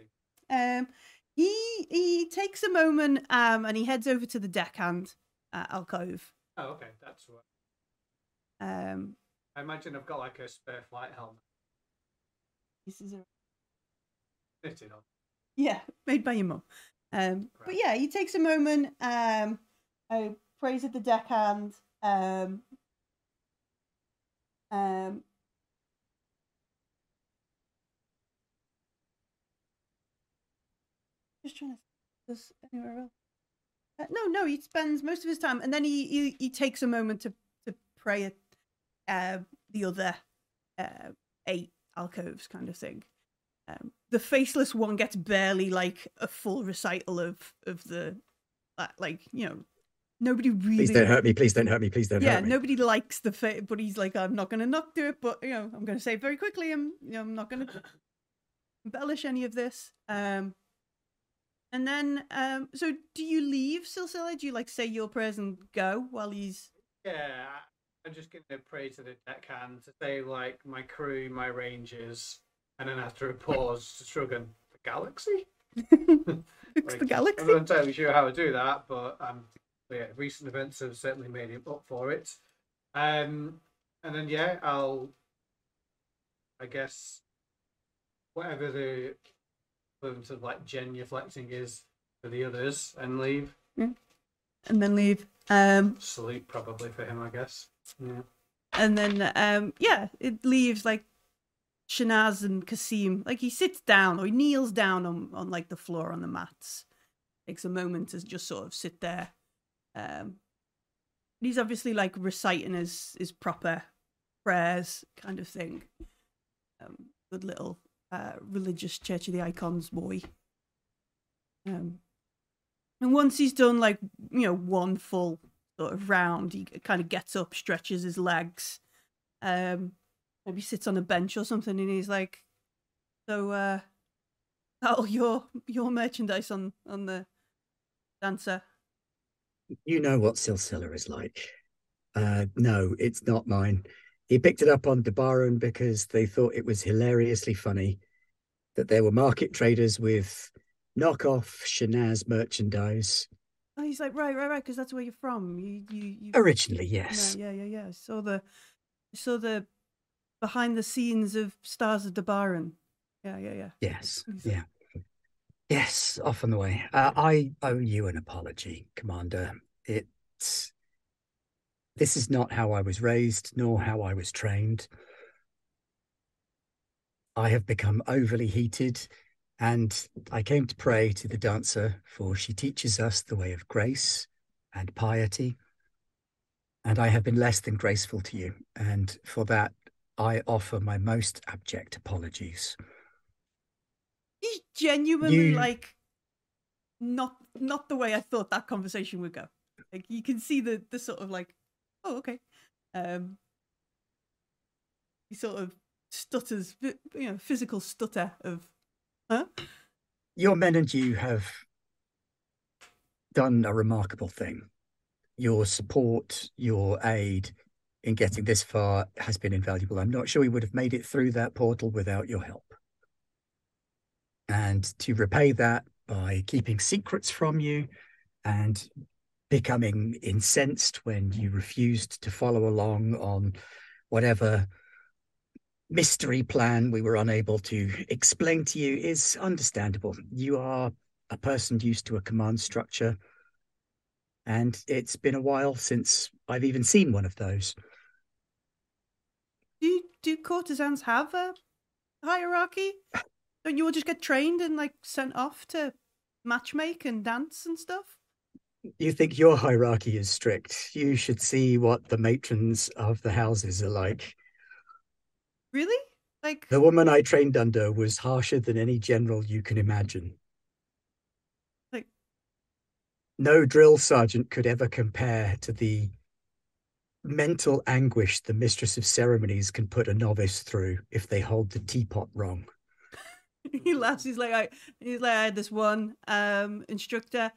Um, he he takes a moment um and he heads over to the deckhand uh, alcove. Oh, okay, that's what. Um, I imagine I've got like a spare flight helmet this is a fitted on. Yeah, made by your mum. Um, but yeah, he takes a moment, um, uh, prays at the deckhand, um, um, just trying to does anywhere else. Uh, no, no, he spends most of his time, and then he he, he takes a moment to to pray at uh, the other uh, eight alcoves, kind of thing. Um, the faceless one gets barely like a full recital of of the uh, like you know nobody really Please don't hurt me. Please don't hurt me. Please don't yeah hurt me. nobody likes the fa- but he's like i'm not gonna not do it but you know i'm gonna say very quickly i'm you know i'm not gonna embellish any of this um and then um so do you leave silsila do you like say your prayers and go while he's Yeah, I'm just gonna pray to the deckhand to say like my crew, my rangers, and then after a pause, to shrug and the galaxy. Like, the galaxy I'm not entirely sure how to do that, but um, yeah, recent events have certainly made him up for it. Um, and then yeah, I'll, I guess, whatever the equivalent of like genuflecting is for the others, and leave. and then leave um Sleep probably for him, I guess. Yeah. and then um yeah it leaves like Shanaz and Kasim like he sits down or he kneels down on on like the floor on the mats takes a moment to just sort of sit there um he's obviously like reciting his his proper prayers kind of thing um good little uh religious church of the icons boy um and once he's done like you know one full sort of round. He kind of gets up, stretches his legs, um, maybe sits on a bench or something, and he's like, "So, uh, all your your merchandise on on the dancer." You know what Silsilla is like. Uh, no, it's not mine. He picked it up on Dabaran because they thought it was hilariously funny that there were market traders with knockoff Shanaz merchandise. Oh, he's like, "Right, right, right," because that's where you're from. You, you, you. Originally, yes. yeah, yeah, yeah. I saw the, saw the behind the scenes of Stars of Dabaran. Yeah, yeah, yeah. Yes. Yeah. Yes, off on the way. Uh, I owe you an apology, Commander. It's this is not how I was raised, nor how I was trained. I have become overly heated, and I came to pray to the dancer, for she teaches us the way of grace and piety. And I have been less than graceful to you, and for that I offer my most abject apologies. He's genuinely You- like, not not the way I thought that conversation would go. Like you can see the the sort of like, oh okay, um, he sort of stutters, you know, physical stutter of, huh? your men and you have done a remarkable thing. Your support, your aid in getting this far has been invaluable. I'm not sure we would have made it through that portal without your help. And to repay that by keeping secrets from you and becoming incensed when you refused to follow along on whatever mystery plan we were unable to explain to you is understandable. You are a person used to a command structure, and it's been a while since I've even seen one of those. Do do courtesans have a hierarchy? Don't you all just get trained and like sent off to matchmake and dance and stuff? You think your hierarchy is strict? You should see what the matrons of the houses are like. Really? Like, The woman I trained under was harsher than any general you can imagine. Like- no drill sergeant could ever compare to the mental anguish the mistress of ceremonies can put a novice through if they hold the teapot wrong. he laughs. He's like, I, he's like, I had this one um, instructor,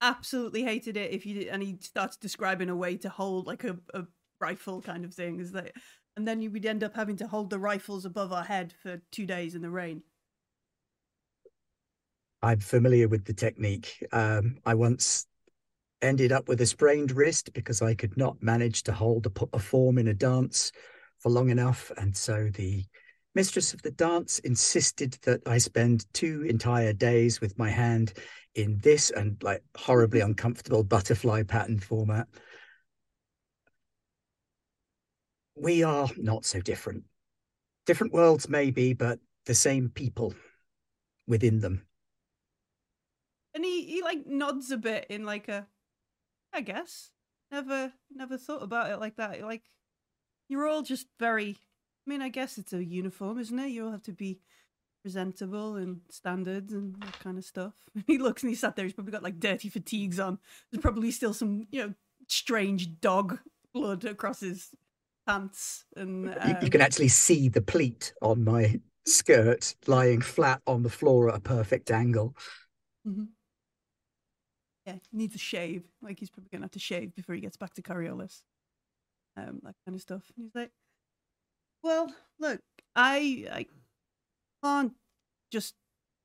absolutely hated it. If you and he starts describing a way to hold like a, a rifle kind of thing. Is that, and then you would end up having to hold the rifles above our head for two days in the rain. I'm familiar with the technique. Um, I once ended up with a sprained wrist because I could not manage to hold a, a form in a dance for long enough. And so the mistress of the dance insisted that I spend two entire days with my hand in this and like horribly uncomfortable butterfly pattern format. We are not so different. Different worlds, maybe, but the same people within them. And he, he like nods a bit in like a I guess. Never never thought about it like that. Like you're all just very I mean, I guess it's a uniform, isn't it? You all have to be presentable and standards and that kind of stuff. he looks and he sat there, he's probably got like dirty fatigues on. There's probably still some, you know, strange dog blood across his pants and you, you um can actually see the pleat on my skirt lying flat on the floor at a perfect angle. Mm-hmm yeah, he needs a shave. Like he's probably gonna have to shave before he gets back to Coriolis. Um, that kind of stuff. And he's like, "Well, look, I I can't just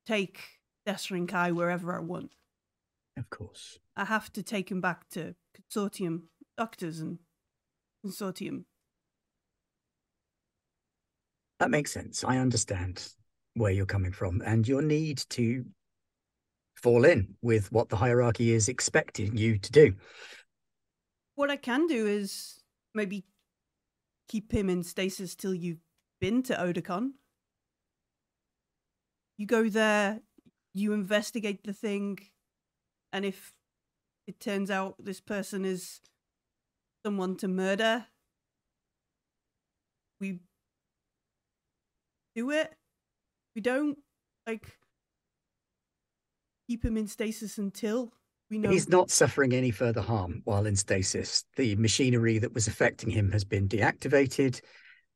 take Desrin Kai wherever I want. Of course, I have to take him back to consortium doctors and consortium. That makes sense. I understand where you're coming from and your need to fall in with what the hierarchy is expecting you to do. What I can do is maybe keep him in stasis till you've been to Odacon. You go there, you investigate the thing, and if it turns out this person is someone to murder, we do it. We don't like keep him in stasis until he's not suffering any further harm while in stasis. The machinery that was affecting him has been deactivated.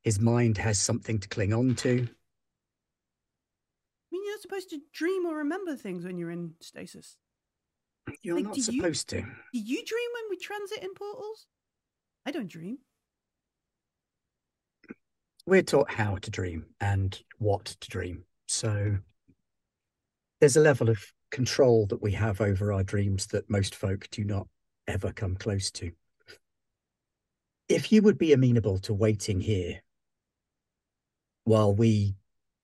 His mind has something to cling on to. I mean, you're not supposed to dream or remember things when you're in stasis. You're like, not supposed you, to. Do you dream when we transit in portals? I don't dream. We're taught how to dream and what to dream. So there's a level of control that we have over our dreams that most folk do not ever come close to. If you would be amenable to waiting here while we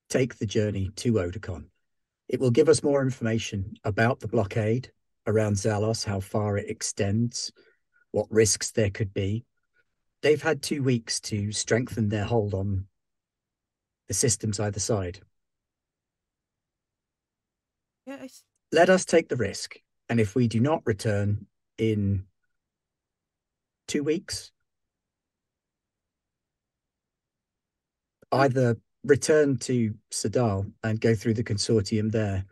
take the journey to Odacon, it will give us more information about the blockade around Zalos, how far it extends, what risks there could be. They've had two weeks to strengthen their hold on the systems either side. Yeah, let us take the risk. And if we do not return in two weeks, either return to Sadal and go through the consortium there,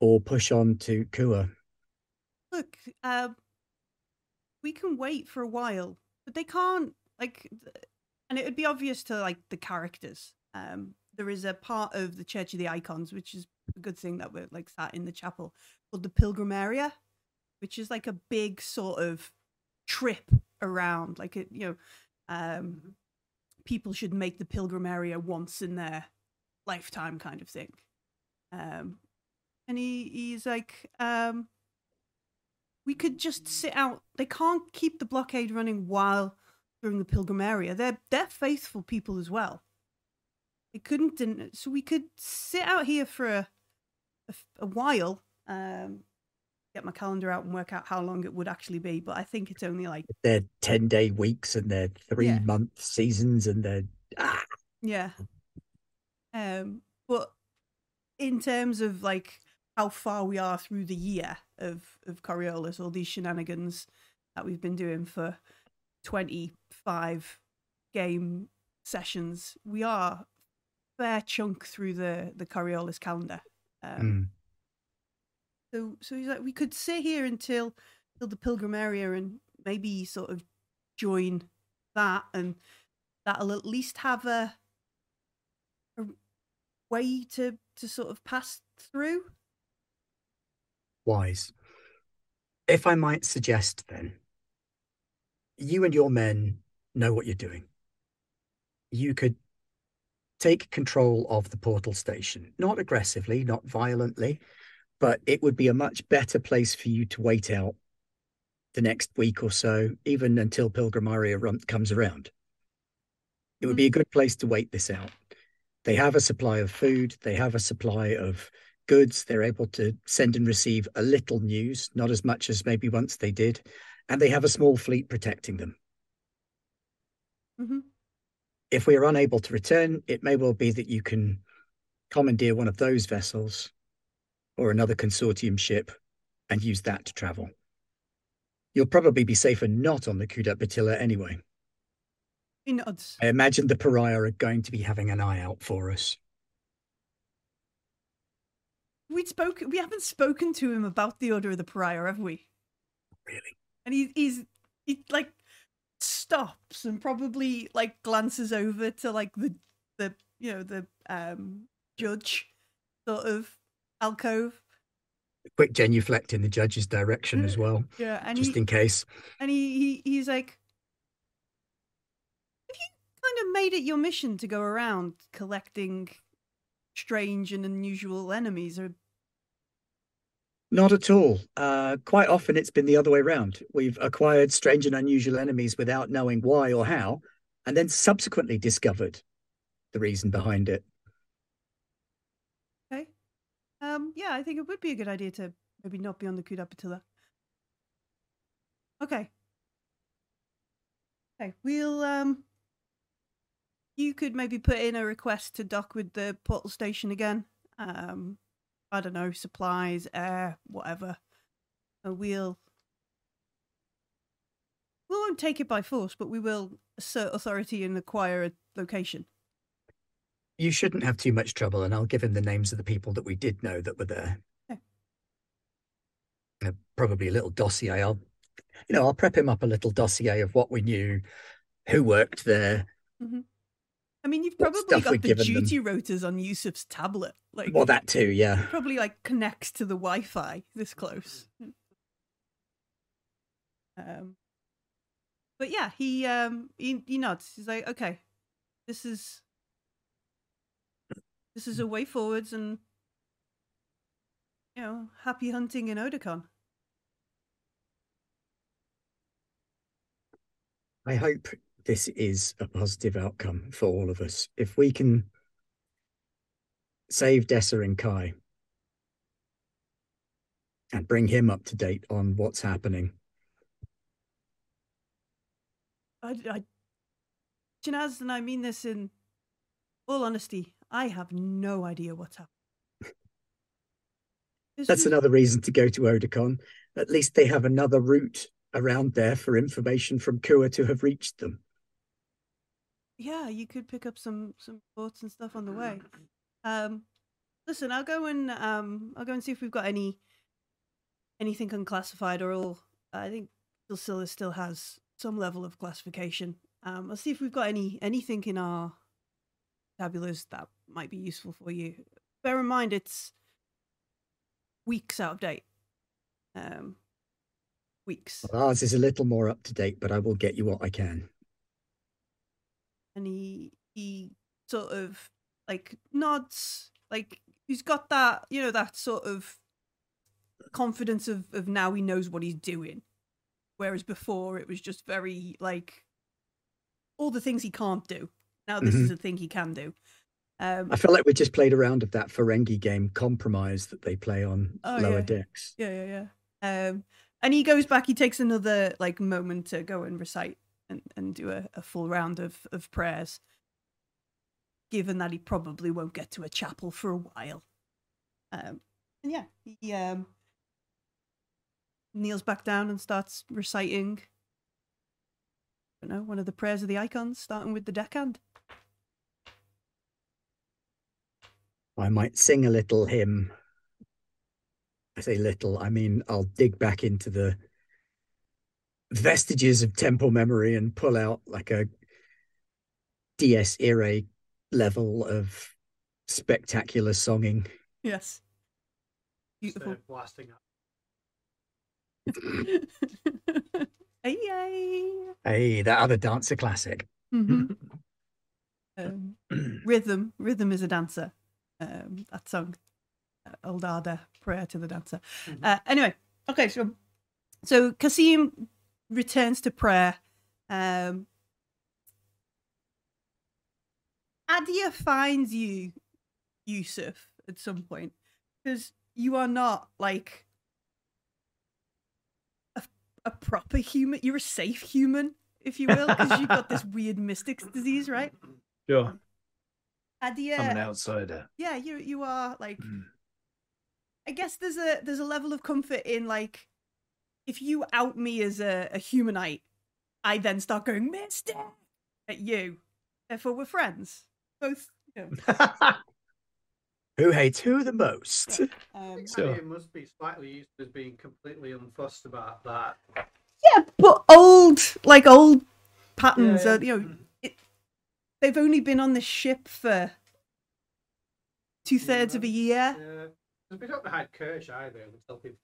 or push on to Kua. Look, uh, we can wait for a while, but they can't like, and it would be obvious to like the characters. Um, there is a part of the Church of the Icons, which is a good thing that we're like sat in the chapel called the Pilgrim Area, which is like a big sort of trip around. Like it, you know, um, people should make the Pilgrim Area once in their lifetime, kind of thing. Um, and he he's like, um, we could just sit out. They can't keep the blockade running while during the Pilgrim Area. They're they're faithful people as well. They couldn't, so we could sit out here for a a, a while. Um, get my calendar out and work out how long it would actually be. But I think it's only like they're ten day weeks and they're three yeah. month seasons and they're ah. yeah. Um, but in terms of like how far we are through the year of of Coriolis, all these shenanigans that we've been doing for twenty five game sessions, we are fair chunk through the the Coriolis calendar. Um, mm. So so he's like, we could sit here until till the pilgrim area and maybe sort of join that, and that'll at least have a, a way to to sort of pass through? Wise. If I might suggest, then, you and your men know what you're doing. You could take control of the portal station, not aggressively, not violently, but it would be a much better place for you to wait out the next week or so, even until Pilgrim Aria comes around. It would be a good place to wait this out. They have a supply of food, they have a supply of goods, they're able to send and receive a little news, not as much as maybe once they did, and they have a small fleet protecting them. Mm-hmm. If we are unable to return, it may well be that you can commandeer one of those vessels or another consortium ship and use that to travel. You'll probably be safer not on the Kudat Batilla anyway. He nods. I imagine the pariah are going to be having an eye out for us. We'd spoken. We haven't spoken to him about the Order of the Pariah, have we? Really? And he, he's he like stops and probably like glances over to like the the you know the um judge sort of alcove. Quick genuflect in the judge's direction as well, Yeah, and just he, in case. and he, he he's like, have you kind of made it your mission to go around collecting strange and unusual enemies, or Not at all. Uh, quite often it's been the other way around. We've acquired strange and unusual enemies without knowing why or how, and then subsequently discovered the reason behind it. okay? Um, yeah, I think it would be a good idea to maybe not be on the Kuda Patilla. Okay. Okay, we'll um. You could maybe put in a request to dock with the portal station again. Um, I don't know, supplies, air, whatever. And we'll. We won't take it by force, but we will assert authority and acquire a location. You shouldn't have too much trouble, and I'll give him the names of the people that we did know that were there. Okay. Uh, probably a little dossier. I'll, you know, I'll prep him up a little dossier of what we knew, who worked there, I mean, you've probably got the given them. duty rotors on Yusuf's tablet. Like, well, that too. Yeah. probably like connects to the Wi-Fi this close. Um, but yeah, he um he, he nods. He's like, okay, this is this is a way forwards, and you know, happy hunting in Odacon. I hope this is a positive outcome for all of us. If we can save Dessa and Kai and bring him up to date on what's happening, I, I, Janaz, and I mean this in all honesty. I have no idea what's happening. That's another reason to go to Odacon. At least they have another route around there for information from Kua to have reached them. Yeah, you could pick up some some thoughts and stuff on the way. Um, listen, I'll go and um, I'll go and see if we've got any anything unclassified or all. I think Dulcilla still has some level of classification. Um, I'll see if we've got any anything in our tabulars that might be useful for you. Bear in mind, it's weeks out of date. Um, weeks. Ours is a little more up to date, but I will get you what I can. And he he sort of like nods like he's got that you know that sort of confidence of of now he knows what he's doing. Whereas before it was just very like all the things he can't do. Now this is a thing he can do. Um I feel like we just played a round of that Ferengi game compromise that they play on Oh, lower yeah. decks. yeah yeah yeah. Um and he goes back he takes another like moment to go and recite and, and do a, a full round of of prayers given that he probably won't get to a chapel for a while um and yeah he um kneels back down and starts reciting I don't know one of the prayers of the icons starting with the deckhand I might sing a little hymn. I say little, I mean, I'll dig back into the vestiges of temple memory and pull out like a DS era level of spectacular songing. Yes. Beautiful. of blasting out. Ay, ay. Hey, that other dancer classic. Mhm. Um, rhythm. Rhythm is a dancer. Um, that song, uh, Old Ada, Prayer to the Dancer. Mhm. Uh, anyway, okay, so so Kasim returns to prayer. Um, Adia finds you, Yusuf, at some point because you are not like a, a proper human. You're a safe human, if you will, because you've got this weird mystics disease, right? Sure. Adia, I'm an outsider. yeah, you you are like Mm. I guess there's a there's a level of comfort in like if you out me as a, a humanite, I then start going Mister at you. Therefore, we're friends. Both. You know, Who hates who the most? um, So- It must be slightly used as being completely unfussed about that. yeah, but old like old patterns Yeah, are you know it, they've only been on this ship for two thirds of a year. Yeah. 'Cause we don't hide Kirsch either. We tell people.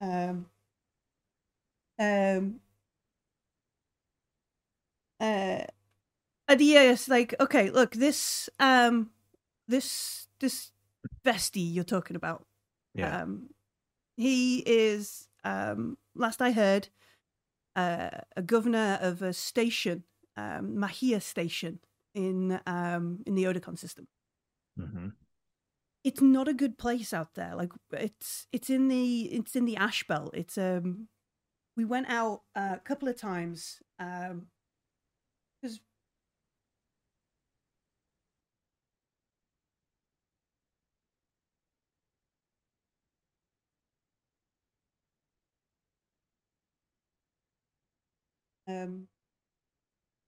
Um um uh Adia is like okay look this um this this Vesti you're talking about Yeah. um he is um last I heard uh, a governor of a station um Mahia station in um in the Odacon system hmm it's not a good place out there. Like it's it's in the it's in the ash belt. It's um we went out uh, a couple of times um because um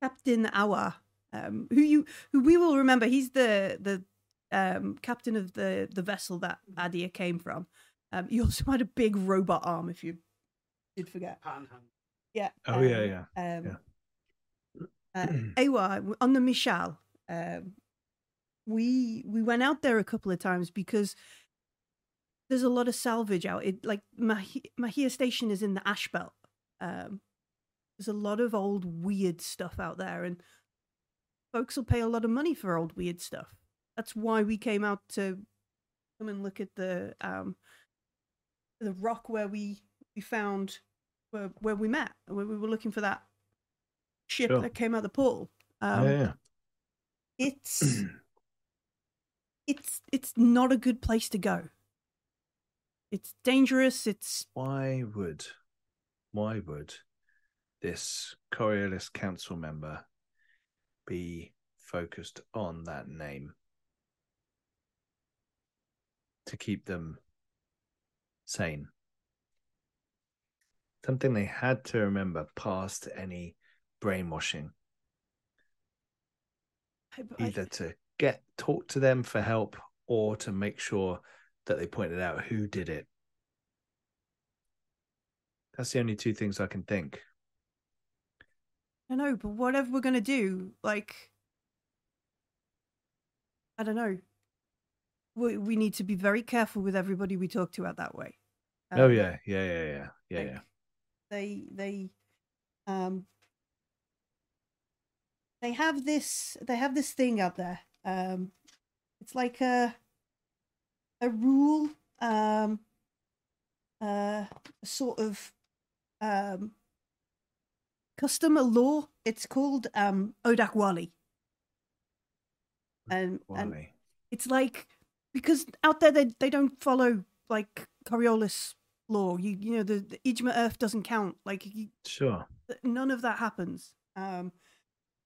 Captain Awa um who you who we will remember he's the the um, captain of the the vessel that Adia came from. Um, he also had a big robot arm, if you did forget. Panhandle. Yeah. Oh, yeah, yeah. Um, Yeah. uh, Ewa, w- on the Michal, um, we we went out there a couple of times because there's a lot of salvage out. It like Mahia, Mahia Station is in the ash belt. Um, there's a lot of old weird stuff out there, and folks will pay a lot of money for old weird stuff. That's why we came out to come and look at the um, the rock where we we found where where we met, where we were looking for that ship Sure. that came out the portal. Um, yeah, yeah. It's it's it's not a good place to go. It's dangerous. It's why would why would this Coriolis council member be focused on that name to keep them sane? Something they had to remember past any brainwashing, either to get talk to them for help or to make sure that they pointed out who did it. That's the only two things I can think. I know, but whatever we're gonna do, like, I don't know. We we need to be very careful with everybody we talk to out that way. oh Um, yeah, yeah, yeah, yeah, yeah, like, yeah. They they um they have this they have this thing out there. Um, it's like a a rule, um, uh, a sort of um custom, a law. It's called um Odakwali. And, and Wally. it's like because out there they they don't follow like Coriolis law. You you know the, the Ijma Earth doesn't count. Like you, Sure. none of that happens. Um,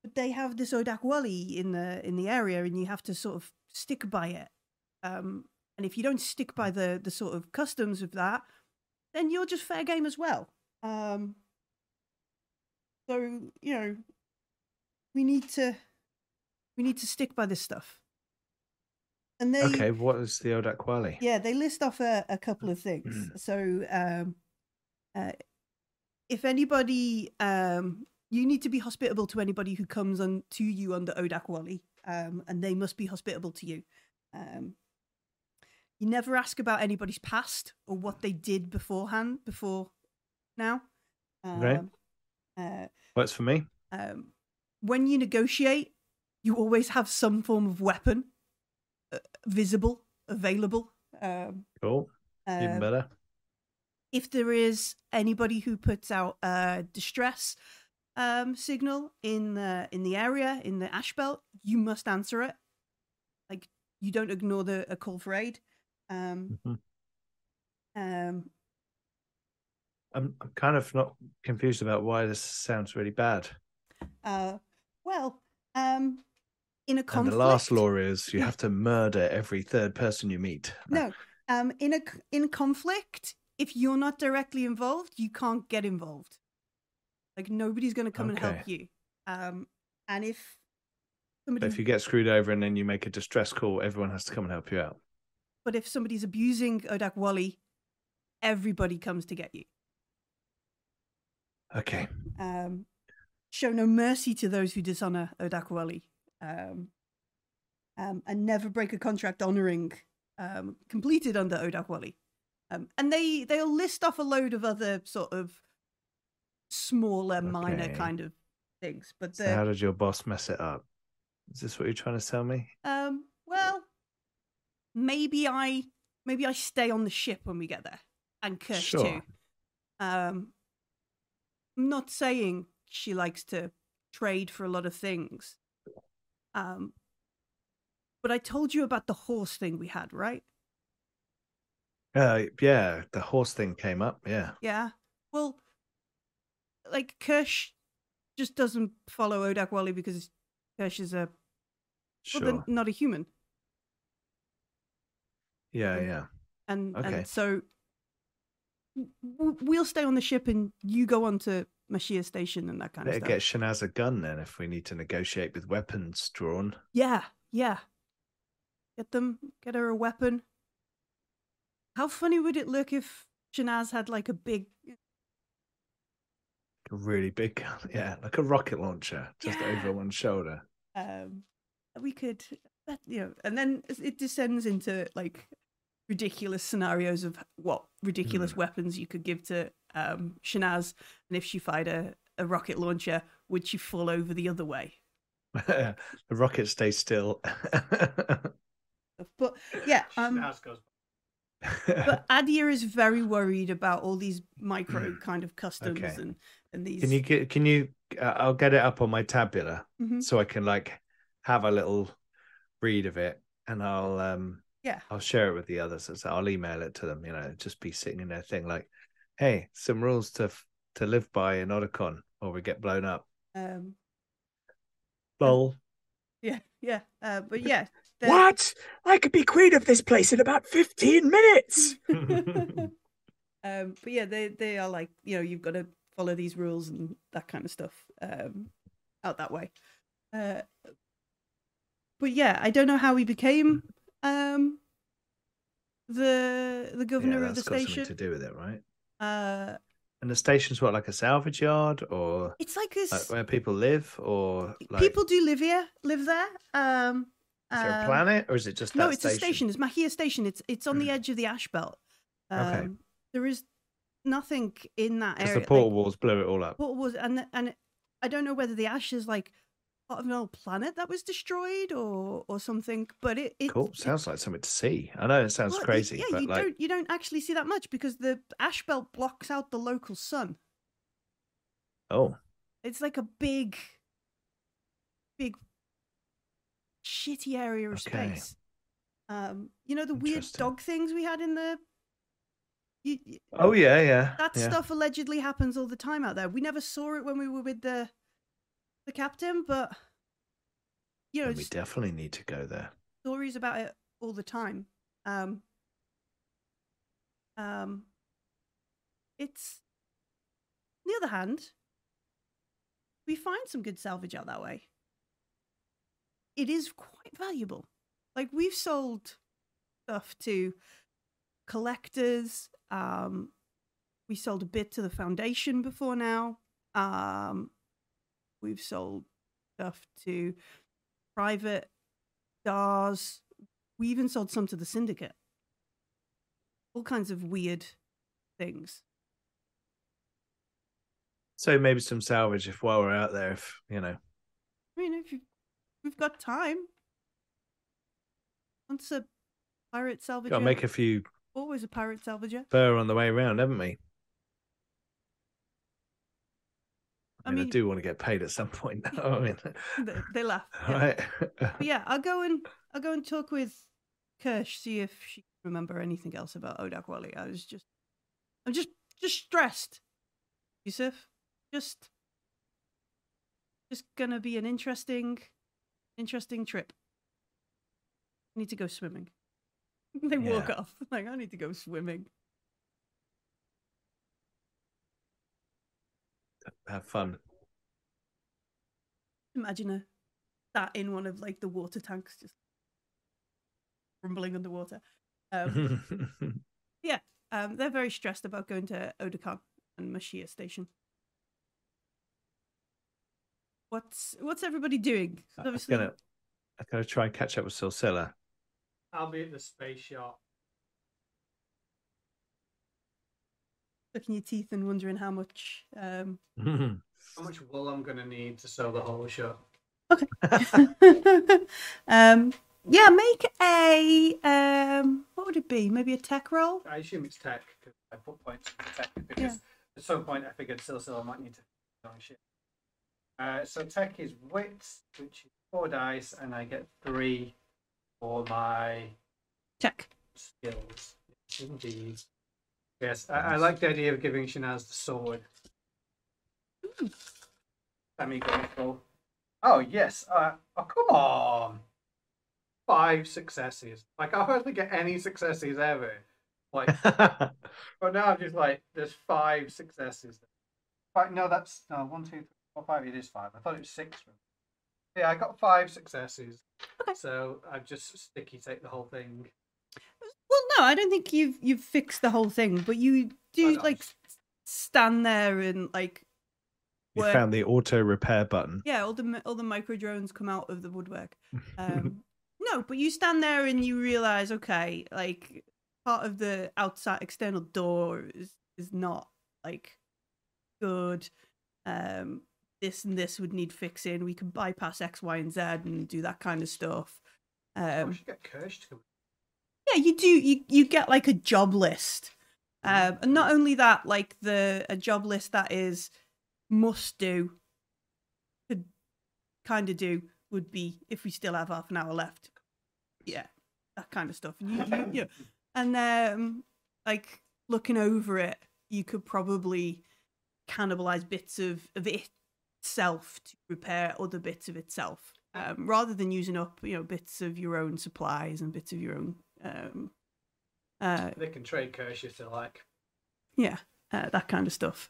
but they have this Odakwali in the in the area, and you have to sort of stick by it. Um, and if you don't stick by the the sort of customs of that, then you're just fair game as well. Um, so you know, we need to we need to stick by this stuff. And they Okay, what is the Odakwali? yeah, they list off a, a couple of things. so, um, uh, if anybody, um, you need to be hospitable to anybody who comes on to you under Odakwali. um, and they must be hospitable to you. Um, you never ask about anybody's past or what they did beforehand, before now. Um, uh, Works for me. um, when you negotiate, you always have some form of weapon visible, available. Um, Cool. Even um, better. if there is anybody who puts out a distress um, signal in the in the area in the ash belt, you must answer it. Like you don't ignore the a call for aid. Um, Mhm. um, I'm, I'm kind of not confused about why this sounds really bad. uh, well, um, in a And the last law is you have to murder every third person you meet. No, um, in a in conflict, if you're not directly involved, you can't get involved. Like nobody's going to come and help you. Um, and if But somebody, if you get screwed over and then you make a distress call, everyone has to come and help you out. but if somebody's abusing Odak Wally, everybody comes to get you. Okay. Um, show no mercy to those who dishonor Odak Wally. Um, um, and never break a contract honoring um, completed under Odak Wally. Um, and they they'll list off a load of other sort of smaller, minor kind of things. But So how did your boss mess it up? Is this what you're trying to tell me? um, well, maybe I maybe I stay on the ship when we get there, and Kirsch Sure. too. Um, I'm not saying she likes to trade for a lot of things. Um, but I told you about the horse thing we had, right? Uh, yeah, the horse thing came up. Yeah. Yeah. Well, like Kirsch just doesn't follow Odak Wally because Kirsch is a Sure. they're not a human, Yeah, yeah. and Okay. and so we'll stay on the ship and you go on to Mashia Station and that kind Better of stuff. get Shanaz a gun then if we need to negotiate with weapons drawn. Yeah, yeah. Get them, get her a weapon. How funny would it look if Shanaz had like a big A really big gun. Yeah, like a rocket launcher just Yeah. over one shoulder. um we could that you know and then it descends into like ridiculous scenarios of what ridiculous Hmm. weapons you could give to um Shanaz and if she fired a, a rocket launcher would she fall over the other way the rocket stays still. but yeah um House goes. but Adia is very worried about all these micro kind of customs Hmm. Okay. and and these can you get? Can you? Uh, I'll get it up on my tabula Mhm. so I can like have a little read of it, and I'll um yeah I'll share it with the others. So I'll email it to them. You know, just be sitting in their thing like, hey, some rules to f- to live by in Odacon, or we get blown up. um Lol. yeah yeah uh but yeah the- What? I could be queen of this place in about 15 minutes. um but yeah they they are like you know you've got to follow these rules and that kind of stuff um out that way uh but yeah i don't know how we became um the the governor yeah, of the station to do with it, right? uh And the station's what, like a salvage yard, or it's like this like where people live, or like people do live here live there um is there a um, planet, or is it just no it's a station it's mahia station it's it's on the edge of the ash belt um Okay. there is nothing in that Because area the portal like, walls blew it all up. what was and and I don't know whether the ash is like part of an old planet that was destroyed or or something, but it it Cool. it- Sounds like something to see. I know it sounds well, crazy, Yeah, but you like, don't you don't actually see that much because the ash belt blocks out the local sun. oh, It's like a big, big, shitty area of Okay. space. Um, you know the weird dog things we had in the. You, you- oh yeah, yeah. that yeah. stuff allegedly happens all the time out there. We never saw it when we were with the, the captain, but you know, we definitely need to go there. stories about it all the time. Um, um, it's on the other hand, we find some good salvage out that way. It is quite valuable. Like we've sold stuff to collectors. Um, we sold a bit to the foundation before now. Um, we've sold stuff to private stars. We even sold some to the syndicate. All kinds of weird things. So maybe some salvage if while we're out there, if you know. I mean, if you, we've got time. Once a pirate salvager, Got to make a few always a pirate salvager. fur on the way around, haven't we? I I mean, I do want to get paid at some point. I mean, they, they laugh. yeah. right? But yeah, I'll go and I'll go and talk with Kirsch, see if she can remember anything else about Odak Wally. I was just, I'm just, just stressed. Yusuf, just, just gonna be an interesting, interesting trip. I need to go swimming. they walk off like I need to go swimming. Have fun. Imagine a that in one of like the water tanks, just rumbling underwater. Um, yeah, um, they're very stressed about going to Odacon and Mashia Station. What's what's everybody doing? 'Cause I'm Obviously, gonna, I'm gonna try and catch up with Silsila. I'll be at the space shop. Sucking your teeth and wondering how much. Um... How much wool I'm gonna need to sew the whole shop? Okay um, yeah, make a um, what would it be? Maybe a tech roll. I assume it's tech because I put points in tech because at some point I figured Silsila might need to on shit. Uh, so tech is wits, which is four dice, and I get three for my Check. skills. Indeed. Yes, I, I like the idea of giving Shanaz the sword. Semi grateful. Oh yes. Uh, oh come on. Five successes. Like I hardly get any successes ever. Like, but now I'm just like, there's five successes. Right, no, that's no one, two, three, four, five. It is five. I thought it was six. Yeah, I got five successes. Okay. So I just sticky take the whole thing. No, I don't think you've you've fixed the whole thing, but you do like stand there and like you work. found the auto repair button. Yeah, all the all the micro drones come out of the woodwork. Um, no, but you stand there and you realize, okay, like part of the outside external door is is not like good. Um, this and this would need fixing. We can bypass X, Y, and Z and do that kind of stuff. Um, should get Kirsch to come. Yeah, you do. You you get like a job list, um, and not only that, like the a job list that is must do, could kind of do would be if we still have half an hour left. Yeah, that kind of stuff. You, you, you and um, like looking over it, you could probably cannibalize bits of of itself to repair other bits of itself, um, rather than using up you know bits of your own supplies and bits of your own um, uh, They can trade Kirsch if they like. yeah, uh, that kind of stuff.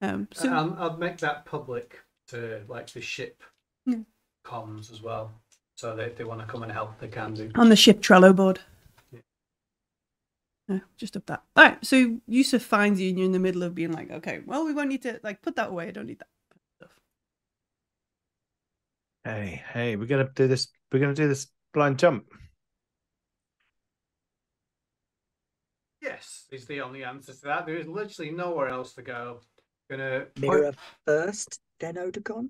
Um, so I'll, I'll make that public to like the ship Yeah. comms as well. So that if they want to come and help, they can do. on the ship Trello board. Yeah. Yeah, just up that. All right. So Yusuf finds you, and you're in the middle of being like, okay, well, we won't need to like put that away. I don't need that stuff. Hey, hey, we're gonna do this. We're gonna do this blind jump. Yes, is the only answer to that. There is literally nowhere else to go. Gonna. Mira first, then Odacon.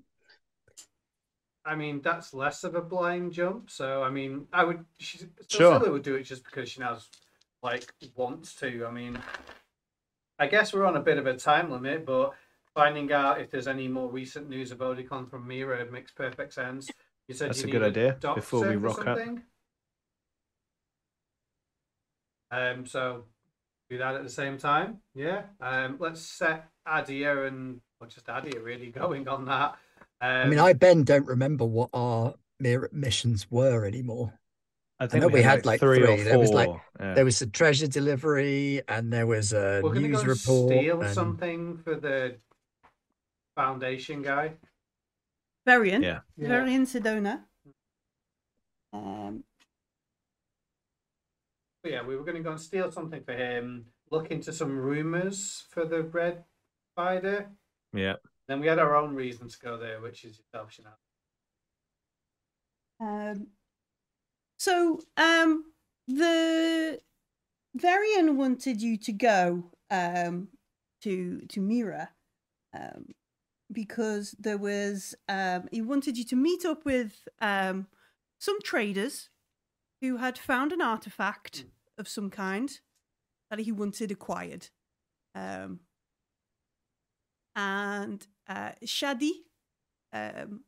I mean, that's less of a blind jump. So I mean, I would. She, Sure. Silsila would do it just because she knows, like, wants to. I mean, I guess we're on a bit of a time limit, but finding out if there's any more recent news of Odacon from Mira makes perfect sense. You said That's you a good idea, doctor before we rock up. Um, so do that at the same time. Yeah. Um, let's set Adia and or just Adia really going on that. Um, I mean, I Ben don't remember what our Mira missions were anymore. I think know we had, like, three, or three. four. There was, like, yeah. There was a treasure delivery, and there was a we're gonna news go report. steal and- something for the foundation guy. Varian, Yeah. Varian Sedona. Um, But yeah, we were going to go and steal something for him. Look into some rumors for the red spider. yeah. Then we had our own reason to go there, which is yourself, Chanel. um, So, um, the Varian wanted you to go um, to to Mira um, because there was um, he wanted you to meet up with um, some traders who had found an artifact of some kind that he wanted acquired. Um, and uh, Shadi um,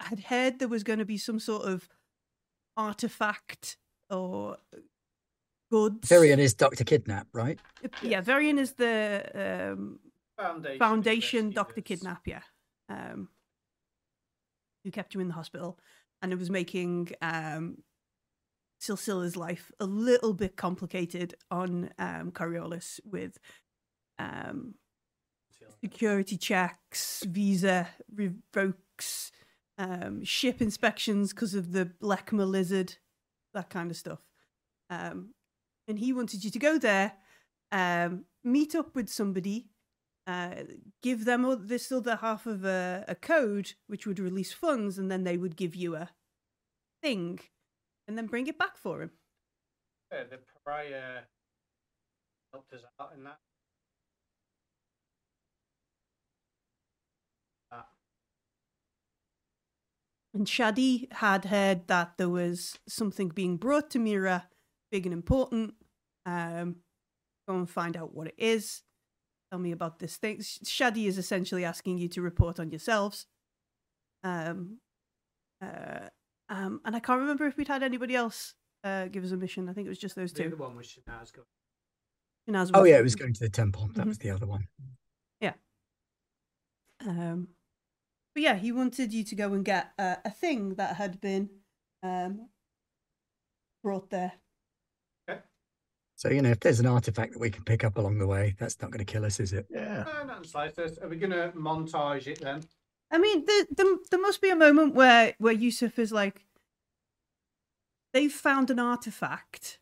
had heard there was going to be some sort of artifact or goods. Varian is Doctor Kidnap, right? Yeah, Varian is the um, Foundation. Foundation Doctor Kidnap, yeah. Um, who kept him in the hospital, and it was making um, Silsila's life a little bit complicated on um, Coriolis with um, security checks, visa revokes, um, ship inspections because of the Lekma lizard, that kind of stuff. Um, and he wanted you to go there, um, meet up with somebody, uh, give them this other half of a, a code which would release funds, and then they would give you a thing, and then bring it back for him. Yeah, the pariah helped us out in that. Ah, And Shadi had heard that there was something being brought to Mira, big and important. Um, go and find out what it is. Tell me about this thing. Shadi is essentially asking you to report on yourselves. Um, uh, um, and I can't remember if we'd had anybody else uh, give us a mission. I think it was just those the other two. one was Shanaz going. Shanaz Oh yeah, it was going to the temple. That Mhm. was the other one. Yeah. Um, but yeah, he wanted you to go and get uh, a thing that had been um, brought there. So you know, if there's an artifact that we can pick up along the way, that's not going to kill us, is it? Yeah. No, not in the slightest. Are we going to montage it then? I mean, there, there, there must be a moment where where Yusuf is like, they've found an artifact.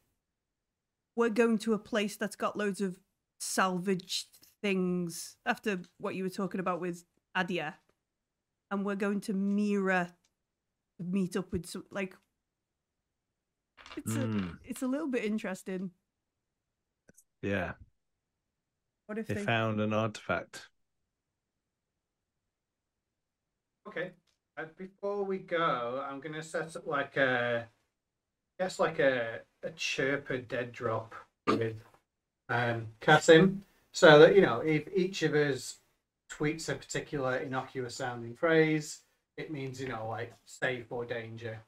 We're going to a place that's got loads of salvaged things after what you were talking about with Adia, and we're going to Mira to meet up with some like. It's a Mm, it's a little bit interesting. yeah. What if They they? found an artifact. Okay. Uh, before we go, I'm going to set up like a, I guess like a a chirper dead drop with um Kasim, so that you know if each of us tweets a particular innocuous sounding phrase, it means you know like safe or danger.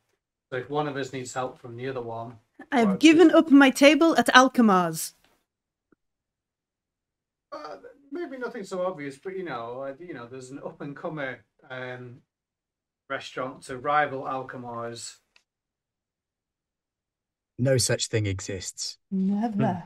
So if one of us needs help from the other one, I've given up my table at Alchemars. uh, maybe nothing so obvious, but you know, uh, you know, there's an up and comer um, restaurant to rival Alchemars. No such thing exists. Never.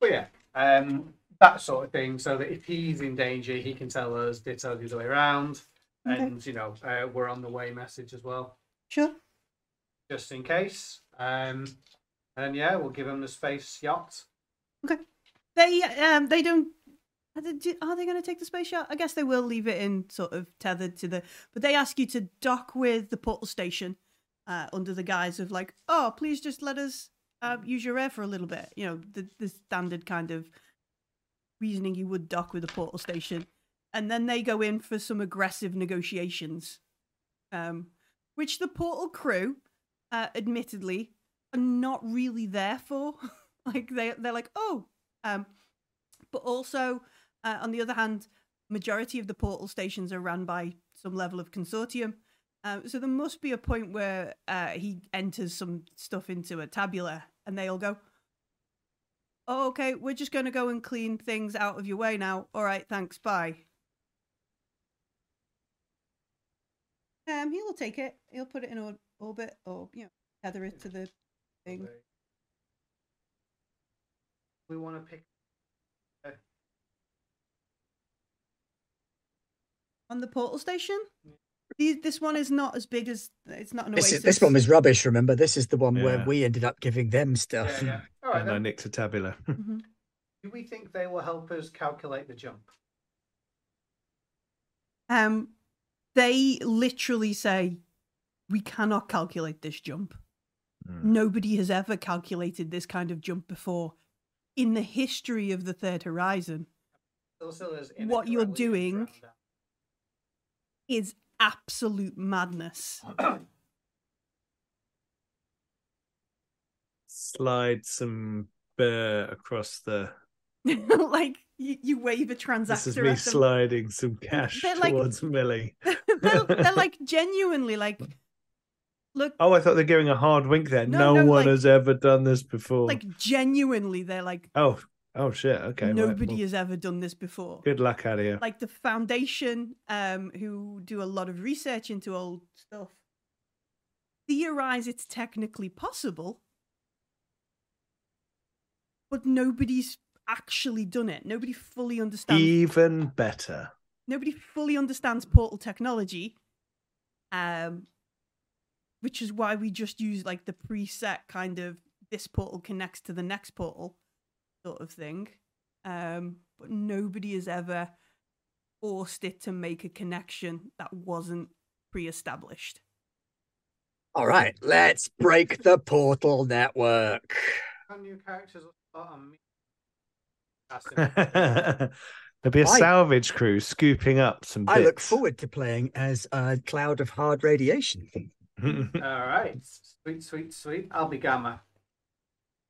But yeah, um, that sort of thing, so that if he's in danger, he can tell us. Ditto the other way around, Okay. and you know, uh, we're on the way message as well, Sure. just in case. Um, and yeah, we'll give him the space yacht. They um they don't. Are they, they going to take the space yacht? I guess they will leave it in sort of tethered to the. But they ask you to dock with the portal station, uh, under the guise of like, oh, please just let us uh, use your air for a little bit. You know, the the standard kind of reasoning you would dock with a portal station, and then they go in for some aggressive negotiations, um, which the portal crew, uh, admittedly, are not really there for. like they they're like, oh, um, but also uh, on the other hand, majority of the portal stations are run by some level of consortium. Um, so there must be a point where uh, he enters some stuff into a tabula, and they all go, "Oh, okay, we're just going to go and clean things out of your way now. All right, thanks, bye." Um, he'll take it. He'll put it in orbit, or you know, tether it to the thing. We want to pick. on the portal station. These, this one is not as big as it's not an This, oasis. is, this one was rubbish. Remember, this is the one where we ended up giving them stuff. yeah. All right. and I nicked a tabula. Mhm. Do we think they will help us calculate the jump? Um, they literally say, we cannot calculate this jump. Mm. Nobody has ever calculated this kind of jump before in the history of the third horizon. What you're doing- Is absolute madness. Slide some birr across the. like you, you wave a transactor. This is at me them. sliding some cash They're like- towards Millie. they're, they're like genuinely like, look, Oh, I thought they're giving a hard wink there. No, No, no, one like- has ever done this before. like genuinely, they're like, oh, oh shit. Okay. right, nobody well, has ever done this before. Good luck out of you. Like the foundation, um, who do a lot of research into old stuff, theorize it's technically possible, but nobody's actually done it. Nobody fully understands. Even better. nobody fully understands portal technology um which is why we just use like the preset kind of this portal connects to the next portal sort of thing um but nobody has ever forced it to make a connection that wasn't pre-established All right, let's break the portal network. New characters will on me? There'll be a I- salvage crew scooping up some bits. I look forward to playing as a cloud of hard radiation. All right. Sweet, sweet, sweet. I'll be Gamma.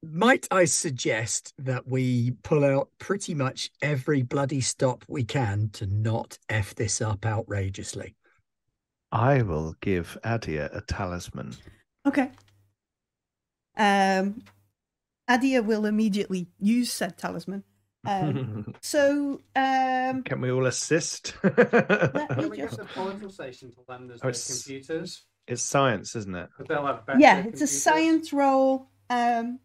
Might I suggest that we pull out pretty much every bloody stop we can to not F this up outrageously? I will give Adia a talisman. okay um adia will immediately use said talisman um so um Can we all assist? let me Can we just- get the portal to lend us Oh, their it's- computers? It's science, isn't it? But they'll have better yeah it's a science role. um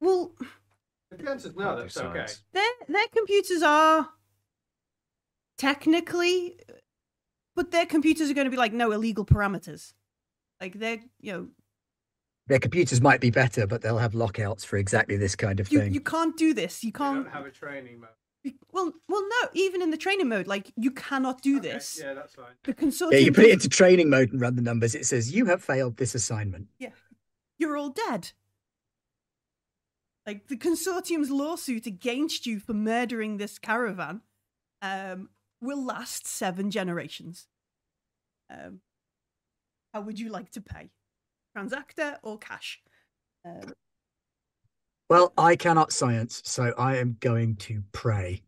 well If the answer's no, that's okay. their their computers are technically but their computers are going to be like no illegal parameters like they're you know Their computers might be better, but they'll have lockouts for exactly this kind of you, thing. you can't do this you can't don't have a training mode. You- well well no even in the training mode like you cannot do Okay, this Yeah, that's fine. the consortium yeah, you put it into training mode and run the numbers. It says you have failed this assignment. Yeah, you're all dead. Like the consortium's lawsuit against you for murdering this caravan um, will last seven generations. Um, how would you like to pay? Transactor or cash? Um, Well, I cannot science, so I am going to pray.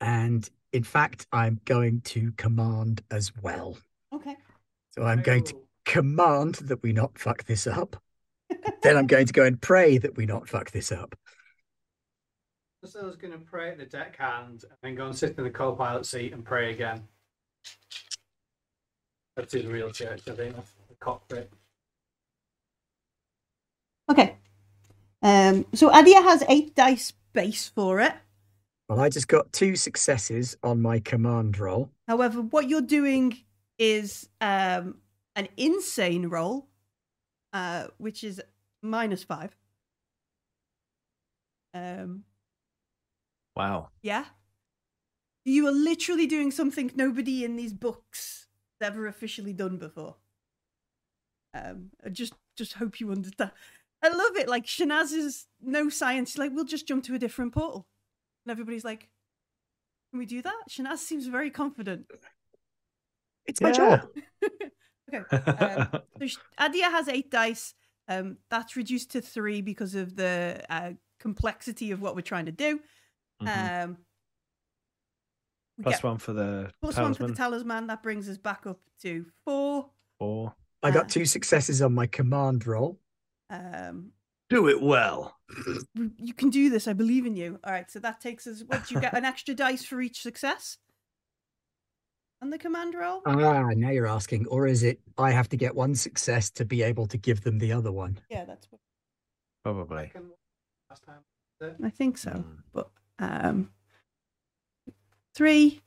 And in fact, I'm going to command as well. okay. So I'm going to command that we not fuck this up. then I'm going to go and pray that we not fuck this up. So I was going to pray at the deckhand and then go and sit in the co-pilot seat and pray again. That's his real church, I think. That's the cockpit. Okay. Um, so Adia has eight dice base for it. Well, I just got two successes on my command roll. However, what you're doing is um, an insane roll, uh, which is minus five. Um, Wow. yeah. You are literally doing something nobody in these books has ever officially done before. Um, I just just hope you understand. I love it. Like Shanaz is no science. She's like, we'll just jump to a different portal, and everybody's like, "Can we do that?" Shanaz seems very confident. It's my Yeah. job. okay. Um, so Adia has eight dice. Um, that's reduced to three because of the uh, complexity of what we're trying to do. Mhm. Um, we one for the plus one for the talisman. That brings us back up to four. Four. I Uh, got two successes on my command roll. Um, do it well. you can do this. I believe in you. All right. So that takes us. What do you get? An extra dice for each success. And the command roll. Ah, now you're asking. Or is it I have to get one success to be able to give them the other one? Yeah, that's what Probably. Last time. I think so. Mm. But um, three,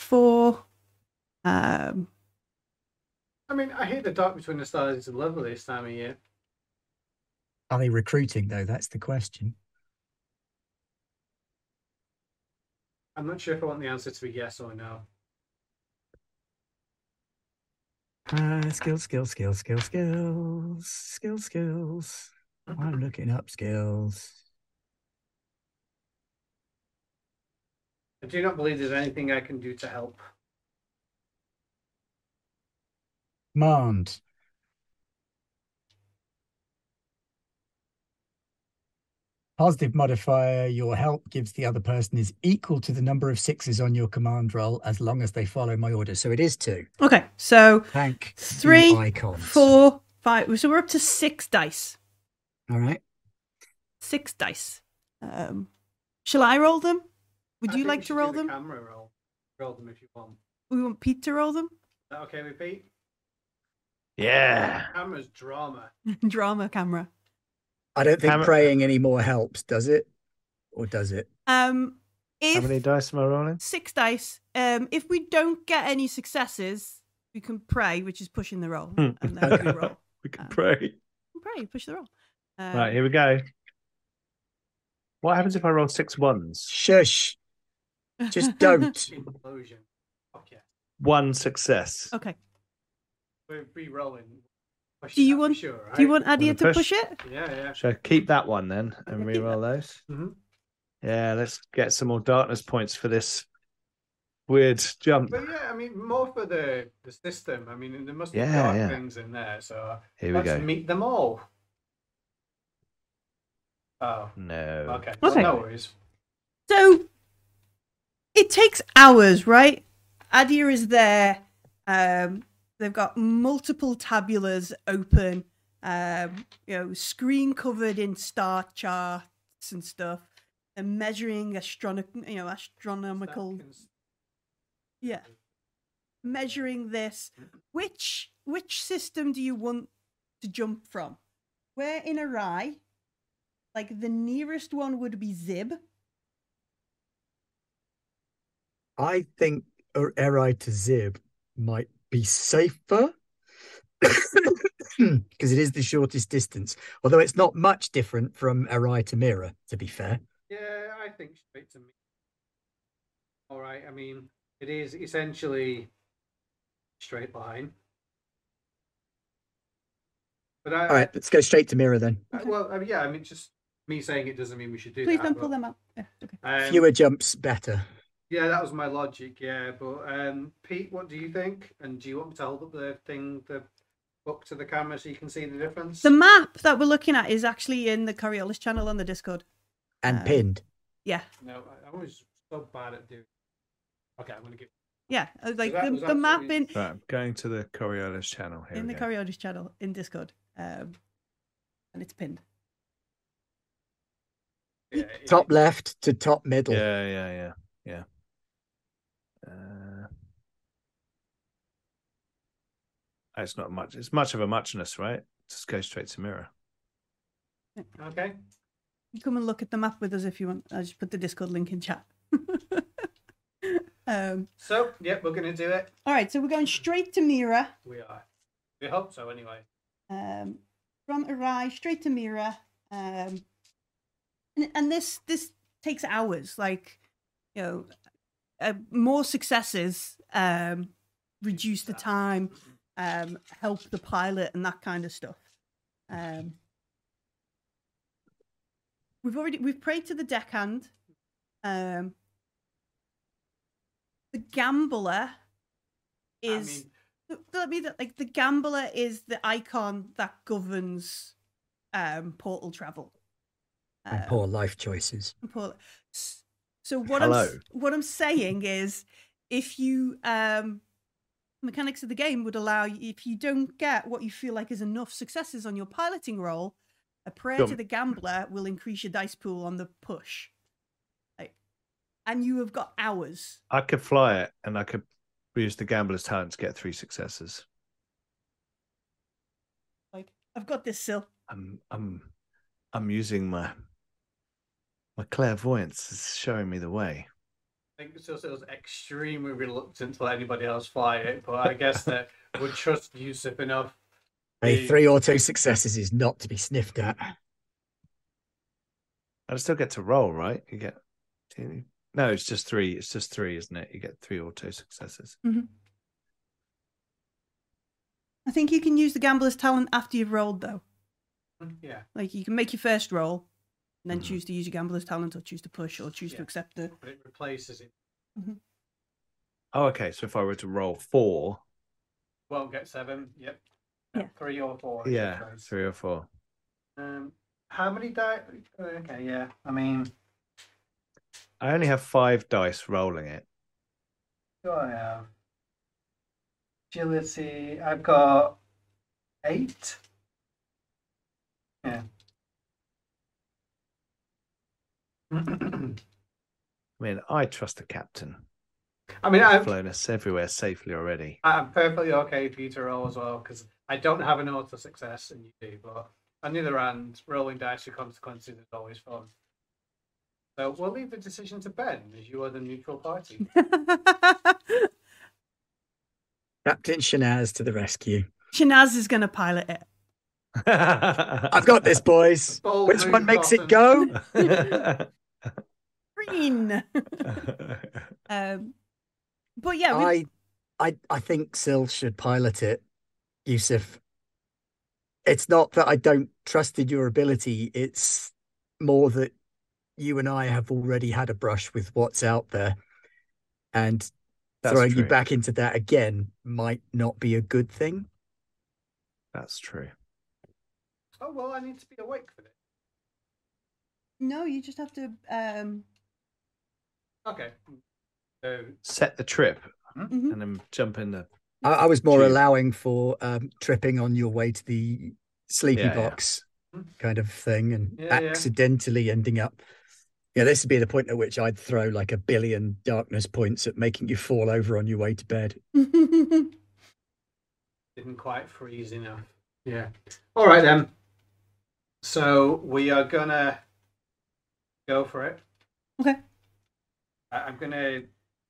four. Um, I mean, I hear the dark between the stars is lovely this time of year. Are they recruiting though? That's the question. I'm not sure if I want the answer to be yes or no. Uh, skills, skills, skills, skills, skills, skills, skills. I'm looking up skills. I do not believe there's anything I can do to help. Command. Positive modifier, your help gives the other person is equal to the number of sixes on your command roll as long as they follow my orders. So it is two. Okay, so Thank the three, icons. four, five. So we're up to six dice. All right. Six dice. Um, shall I roll them? Would I you like to roll do the them? Camera roll. Roll them if you want. We want Pete to roll them. that okay with Pete? Yeah. Camera's drama. Drama camera. I don't think Hammer- praying anymore helps, does it? Or does it? Um, How if many dice am I rolling? six dice. Um, if we don't get any successes, we can pray, which is pushing the roll, Hmm. and then we roll. We can Um, pray. Pray, push the roll. Um, Right, here we go. What happens if I roll six ones? Shush. Just don't. One success. okay. We're re-rolling. Do you Pushing that for want- Sure, right? Do you want Adia to push? push it? Yeah, yeah. So keep that one then and Okay, keep re-roll those? Mhm. Yeah, let's get some more darkness points for this weird jump. But yeah, I mean, more for the the system. I mean, there must be Yeah, dark yeah. things in there. So Here we let's go. meet them all. Oh, No. okay. Well, Okay. no worries. So it takes hours, right? Adia is there. Um, they've got multiple tabulas open. Um, you know, screen covered in star charts and stuff, and measuring astrono- you know, astronomical. Seconds. Yeah, measuring this. Which which system do you want to jump from? We're in Arai. Like the nearest one would be Zib. I think Eri to Zib might be safer because it is the shortest distance. Although it's not much different from Eri to Mira, to be fair. Yeah, I think straight to me. All right. I mean, it is essentially straight line. But I, All right, let's go straight to Mira then. I- well, I mean, yeah. I mean, just me saying it doesn't mean we should do Please that. don't pull them up. Yeah, okay. um, Fewer jumps, better. Yeah, that was my logic. Yeah, but um, Pete, what do you think? And do you want me to hold up the thing, the book to the camera so you can see the difference? The map that we're looking at is actually in the Coriolis channel on the Discord. And Uh, pinned. Yeah, No, I- I'm always so bad at doing. Okay, I'm gonna give. yeah. uh, Like that the, was the map in Right, I'm going to the Coriolis channel. Here in the go. Coriolis channel in Discord, um, and it's pinned. Yeah, it- Top left to top middle. Yeah, yeah, yeah, yeah. Uh, it's not much. It's much of a muchness, right? Just go straight to Mira. Okay. You come and look at the map with us if you want. I'll just put the Discord link in chat. um, So, yep, we're gonna do it. all right, so we're going straight to Mira. We are. We hope so, anyway. um, from Arai straight to Mira. Um, and, and this this takes hours. Like, you know, uh, more successes um, reduce the time, um, help the pilot, and that kind of stuff. Um, we've already we've prayed to the deckhand. Um, the gambler is. I mean, Th- Let me like the gambler is the icon that governs um portal travel. And Um, poor life choices. Portal- S- So what I'm what I'm saying is, if you um mechanics of the game would allow you, if you don't get what you feel like is enough successes on your piloting roll, a prayer to the gambler will increase your dice pool on the push. Like, and you have got hours. I could fly it, and I could use the gambler's talent to get three successes. Like, I've got this, Sil. I'm, I'm, I'm using my, my clairvoyance is showing me the way. I think Silsila's extremely reluctant to let anybody else fly it, but I guess that would trust Yusuf enough. Hey, The- three auto successes is not to be sniffed at. I still get to roll, right? You get, no, it's just three. It's just three, isn't it? You get three auto successes. Mm-hmm. I think you can use the gambler's talent after you've rolled, though. Yeah, Like you can make your first roll, and then Mhm. choose to use your gambler's talent, or choose to push, or choose to accept the. but it replaces it. Oh, okay. So if I were to roll four, Won't get seven. Yep. Yeah. Three or four. yeah, three or four. Um, how many die? Okay, yeah. I mean, I only have five dice rolling it. do I have agility? I've got eight. Yeah. I mean, I trust the captain. I mean, I've flown us everywhere safely already. I'm perfectly okay for you to roll as well because I don't have an auto success and you do. But on the other hand, rolling dice with consequences is always fun. So we'll leave the decision to Ben as you are the neutral party. Captain Shanaz to the rescue. Shanaz is going to pilot it. I've got this, boys. Bold Which one makes it go? Green. um, but yeah, we, I, I, I think Sil should pilot it, Yusuf. It's not that I don't trust in your ability. It's more that you and I have already had a brush with what's out there, and That's throwing you back into that again might not be a good thing. That's true. Oh well, I need to be awake for this. no, you just have to. Um, Okay. So Set the trip mhm. and then jump in the. I, I was more Tube. allowing for um, tripping on your way to the sleepy Yeah, yeah. box kind of thing and Yeah, yeah. accidentally ending up. Yeah, this would be the point at which I'd throw like a billion darkness points at making you fall over on your way to bed. didn't quite freeze enough. Yeah. All right then. So we are gonna go for it. Okay. I- I'm gonna.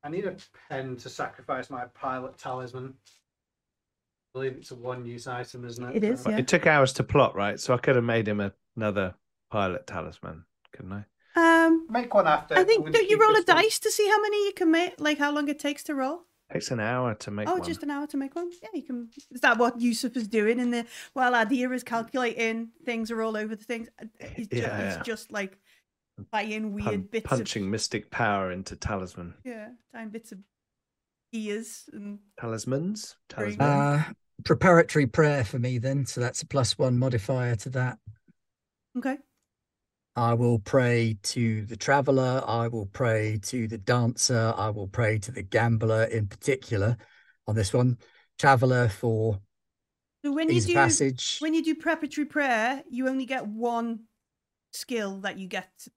I need a pen to sacrifice my pilot talisman. I believe it's a one-use item, isn't it? It is, So- yeah. It took hours to plot, right? So I could have made him a, another pilot talisman, couldn't I? um, Make one after. I I'm think gonna don't you keep roll a this one. dice to see how many you can make? Like how long it takes to roll? Takes an hour to make oh, one. just an hour to make one. Yeah, you can. Is that what Yusuf is doing? In the while Adir is calculating, things are all over the things. uh, He's just, Yeah, he's just like buying weird Pun- bits punching of mystic power into talisman. yeah, tiny bits of ears and Talismans? Talisman? Uh, preparatory prayer for me then, so that's a plus one modifier to that. okay. I will pray to the traveler. I will pray to the dancer. I will pray to the gambler in particular on this one. Traveler for So when you do passage. when you do preparatory prayer, you only get one skill that you get to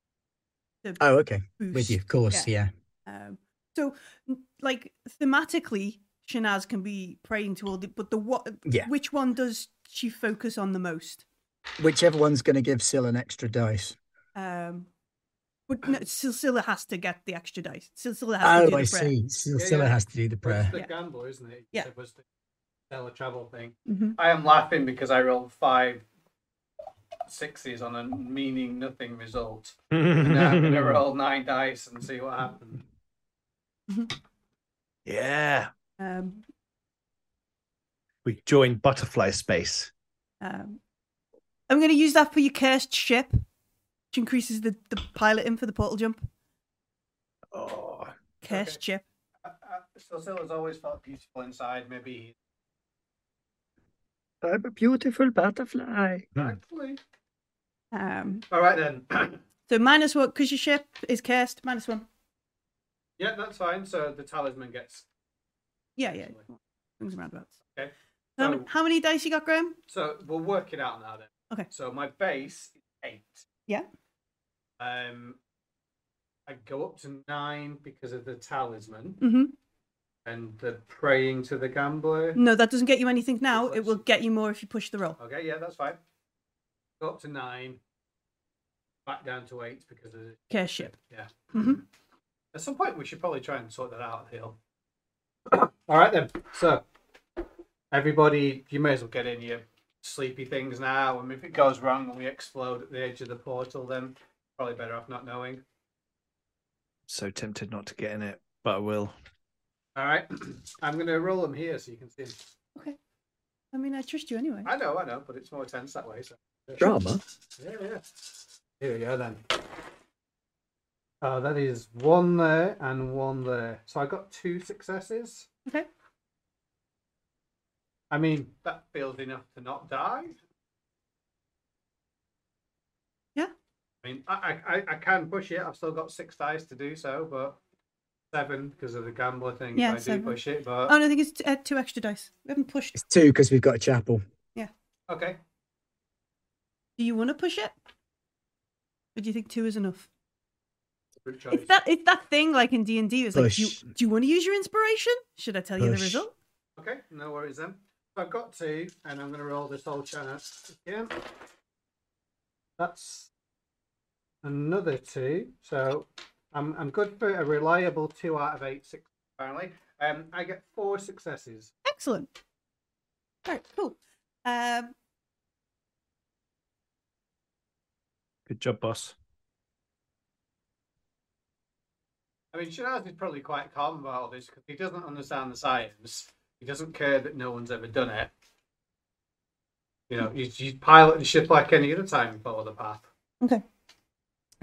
Oh, okay. boost. With you, of course. Yeah. Um, so, like thematically, Shanaz can be praying to all the, but the what? Yeah. Which one does she focus on the most? Whichever one's going to give Sil an extra dice. Um, but no, Silsila has to get the extra dice. Silsila has to do Oh, the I prayer. see. Sil- Yeah, Scylla yeah. has to do the prayer It's the Yeah. gambler, isn't it? Yeah. It was the teletravel thing. Mhm. I am laughing because I rolled five sixes on a meaning nothing result. And now I'm gonna roll nine dice and see what happens. yeah. Um, We joined butterfly space. um, I'm going to use that for your cursed ship, which increases the, the piloting for the portal jump. Oh, Cursed Okay. ship. Uh, uh, so Silla's always felt beautiful inside. Maybe I'm a beautiful butterfly. Um, All right then. so minus one because your ship is cursed. Minus one. yeah, that's fine. So the talisman gets. Yeah, yeah. Things roundabouts. Okay. How, many, So- how many dice you got, Graham? So we'll work it out now then. Okay. So my base is eight. Yeah. Um, I go up to nine because of the talisman Mm-hmm. And the praying to the gambler. No, that doesn't get you anything now. It will get you more if you push the roll. Okay, yeah, that's fine. Go up to nine. Back down to eight because of the Cursed ship. Yeah. Mhm. At some point, we should probably try and sort that out, Hill. All right then. So, everybody, you may as well get in your sleepy things now. And if it goes wrong and we explode at the edge of the portal, then probably better off not knowing. so tempted not to get in it, but I will. All right. I'm going to roll them here so you can see 'em. Okay. I mean, I trust you anyway. I know, I know, but it's more tense that way. So. Drama. Yeah, yeah. Here we go then. Uh, that is one there and one there. So I got two successes. Okay. I mean, that feels enough to not die. Yeah. I mean, I, I, I- I can push it. I've still got six dice to do so, but seven because of the gambler thing. Yeah, if I do seven. push it, but Oh, no, I think it's t- uh, two extra dice. We haven't pushed. It's two because we've got a chapel. Yeah. Okay. Do you want to push it? Or do you think two is enough? It's that it's that thing like in D and D. It's like, do you, do you want to use your inspiration? Should I tell you the result? Okay, no worries then. So I've got two, and I'm going to roll this whole channel again. That's another two. So I'm I'm good for a reliable two out of eight six apparently. Um, I get four successes. Excellent. All right, cool. Um, Good job, boss. I mean, Shiraz is probably quite calm about all this because he doesn't understand the science. He doesn't care that no one's ever done it. You know, you, you pilot the ship like any other time and follow the path. okay.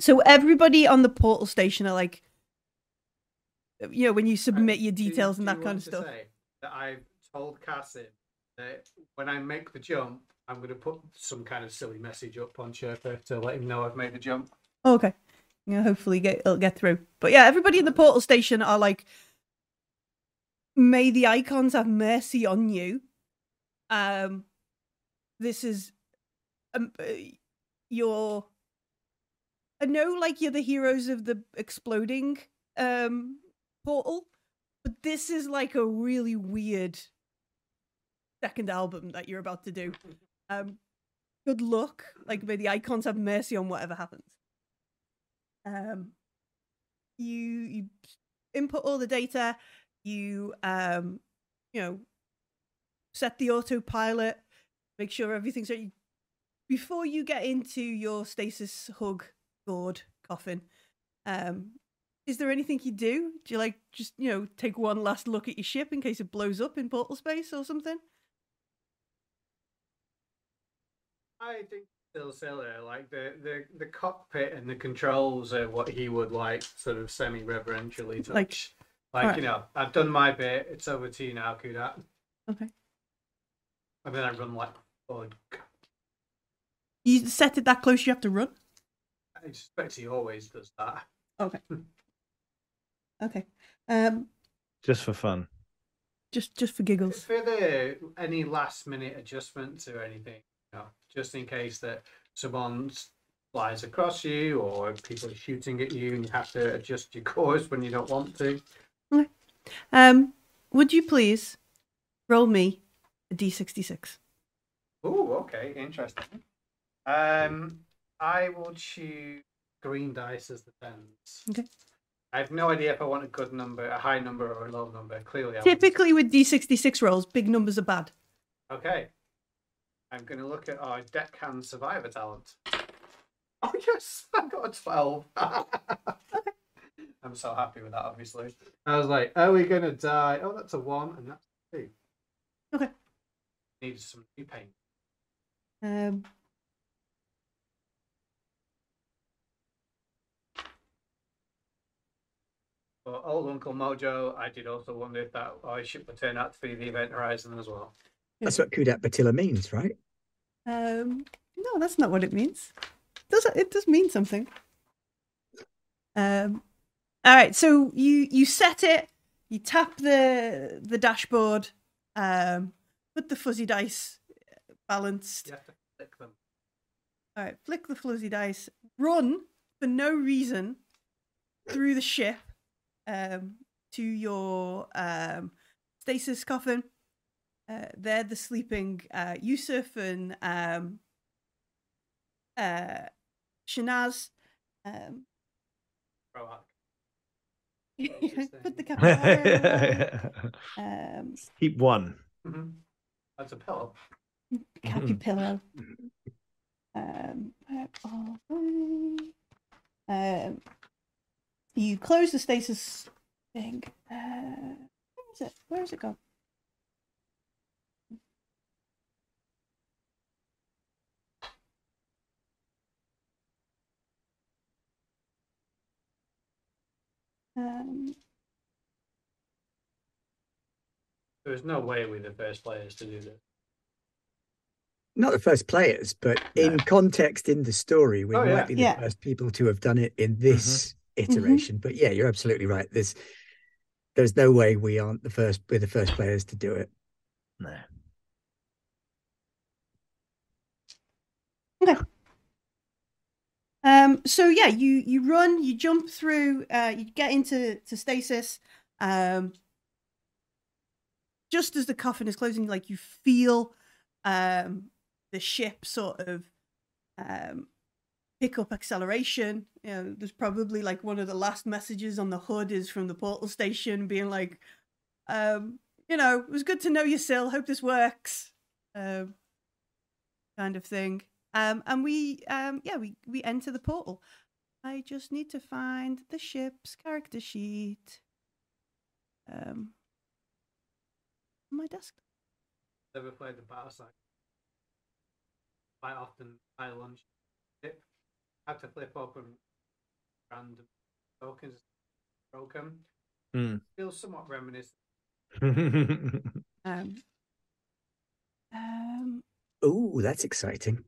So everybody on the portal station are like, you know, when you submit your details do and that kind of to stuff. say That I've told Cassim that when I make the jump, I'm going to put some kind of silly message up on Sherpa to let him know I've made the jump. Oh, okay. Yeah, hopefully get it'll get through. But yeah, everybody in the portal station are like, "May the icons have mercy on you." Um, this is, um, uh, you're. I know, like you're the heroes of the exploding um portal, but this is like a really weird second album that you're about to do. Um, good luck. Like, may the icons have mercy on whatever happens um you you input all the data you um you know set the autopilot make sure everything's ready before you get into your stasis hug gourd coffin um is there anything you do do you like just you know take one last look at your ship in case it blows up in portal space or something I think still silly. Like the, the, the cockpit and the controls are what he would like, sort of semi reverentially touch. Like- Like, alright. you know, I've done my bit. It's over to you now, Kudat. okay And then I run like bug. you set it that close you have to run I expect he always does that. okay okay um Just for fun. just just for giggles For the any last minute adjustments or anything, you know, just in case that someone flies across you or people are shooting at you and you have to adjust your course when you don't want to. Um, would you please roll me a d66? Oh, okay, interesting. Um, I will choose green dice as the tens. Okay. I have no idea if I want a good number, a high number, or a low number. Clearly, I Typically, with d66 rolls, big numbers are bad. Okay. I'm going to look at our deckhand survivor talent. Oh, yes, I got a 12. I'm so happy with that, obviously. I was like, are we going to die? Oh, that's a 1, and that's a 2. Okay. Needs some new paint. Um, But old Uncle Mojo, I did also wonder if that our ship would turn out to be the Event Horizon as well. That's what Kudat Batilla means, right? um, no, that's not what it means. Does it? It does mean something. Um, all right. So you you set it. You tap the the dashboard. Um, put the fuzzy dice balanced. You have to flick them. All right, flick the fuzzy dice, run for no reason through the ship um, to your um, stasis coffin. Uh, they're the sleeping uh, Yusuf and um, uh, Shanaz. Um, put the capybara. um, Keep one. Mhm. That's a pillow. Cappy pillow. Um, where are they? Um, you close the stasis thing. Uh, where is it? Where has it gone? Um, there no way we're the first players to do this. Not the first players, but no. in context in the story, we oh, might yeah. be the yeah. first people to have done it in this mm-hmm iteration. But yeah, you're absolutely right. There's there's no way we aren't the first we're the first players to do it. No. Okay. Um, so yeah, you you run, you jump through, uh, you get into to stasis. Um, just as the coffin is closing, like you feel um, the ship sort of um, pick up acceleration. You know, there's probably like one of the last messages on the HUD is from the portal station, being like, um, you know, it was good to know you, Sil. Hope this works. Um, kind of thing. Um, and we, um, yeah, we we enter the portal. I just need to find the ship's character sheet. Um, my desk. Never played the battle side. Quite often, I launch ship, have to flip open random tokens broken. Hmm. Feels somewhat reminiscent. Um, um, Oh, that's exciting.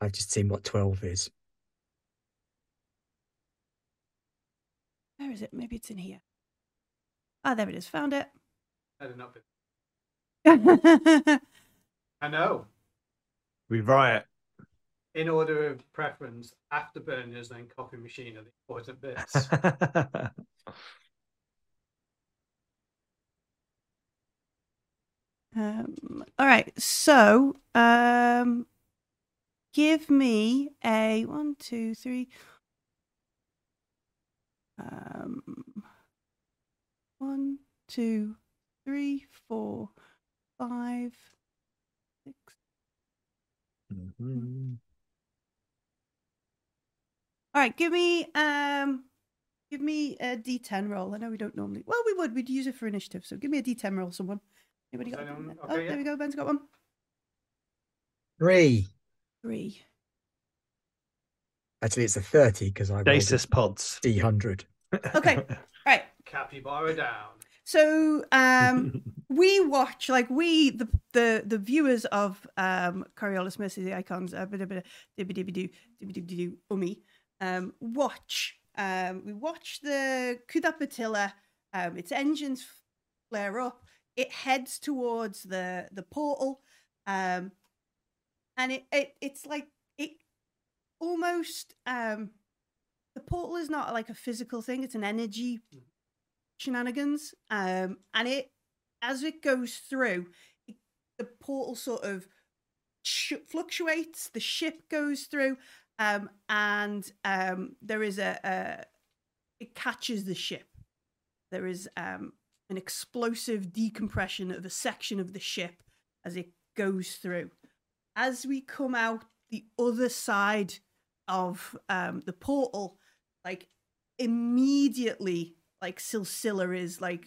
I've just seen what 12 is. where is it? Maybe it's in here. Ah, there it is. Found it. I don't know. But um, I know. We riot. In order of preference, afterburners then coffee machine are the important bits. Um, all right. So, um, give me a one, two, three. Um, one, two, three, four, five, six. Mhm. All right. Give me um, give me a D10 roll. I know we don't normally. Well, we would. We'd use it for initiative. So give me a D10 roll. Someone. Anybody got? Does anyone- oh, okay, there yeah. we go. Ben's got one. Three. Three. Actually, it's a 30 because I rolled a Stasis pods. D100. Okay. Right. Capybara down. So um, we watch like we the the the viewers of um Coriolis Mercy the Icons uh, ummy um watch um we watch the Kudapatilla um its engines flare up it heads towards the the portal um and it, it it's like it almost um the portal is not like a physical thing it's an energy shenanigans um and it as it goes through it, the portal sort of fluctuates the ship goes through um and um there is a, a it catches the ship. There is um an explosive decompression of a section of the ship as it goes through. As we come out the other side of um the portal like immediately like Silsila is like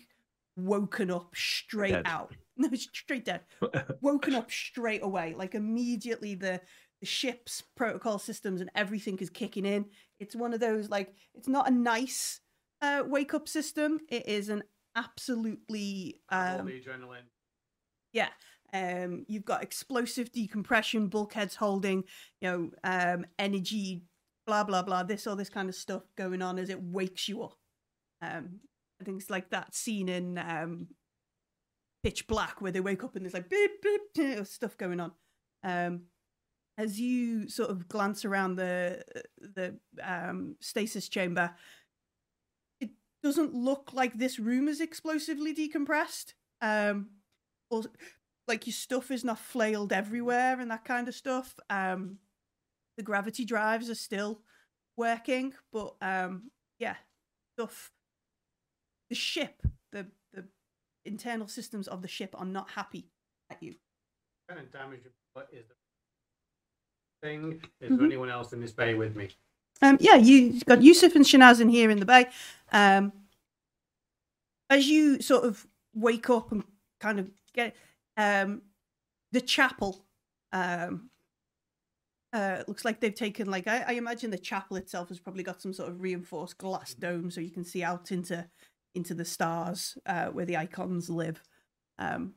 woken up straight Dead. out. No, straight dead. woken up straight away. Like immediately the the ship's protocol systems and everything is kicking in. It's one of those like it's not a nice uh wake up system. It is an absolutely All um the adrenaline. yeah. Um, you've got explosive decompression, bulkheads holding, you know, um, energy, blah blah blah, this all this kind of stuff going on as it wakes you up. Um, I think it's like that scene in um, Pitch Black where they wake up and there's like beep beep know, stuff going on. Um, as you sort of glance around the the um, stasis chamber, it doesn't look like this room is explosively decompressed. Um, or like your stuff is not flailed everywhere and that kind of stuff. Um, the gravity drives are still working, but um, yeah, stuff. The ship, the the internal systems of the ship are not happy at you. kind of damage is the thing? Is there Mhm. anyone else in this bay with me? Um, yeah, you you've got Yusuf and Shanaz in here in the bay. Um, as you sort of wake up and kind of get um, the chapel, um, Uh, looks like they've taken like I, I imagine the chapel itself has probably got some sort of reinforced glass dome so you can see out into into the stars uh, where the icons live. Um,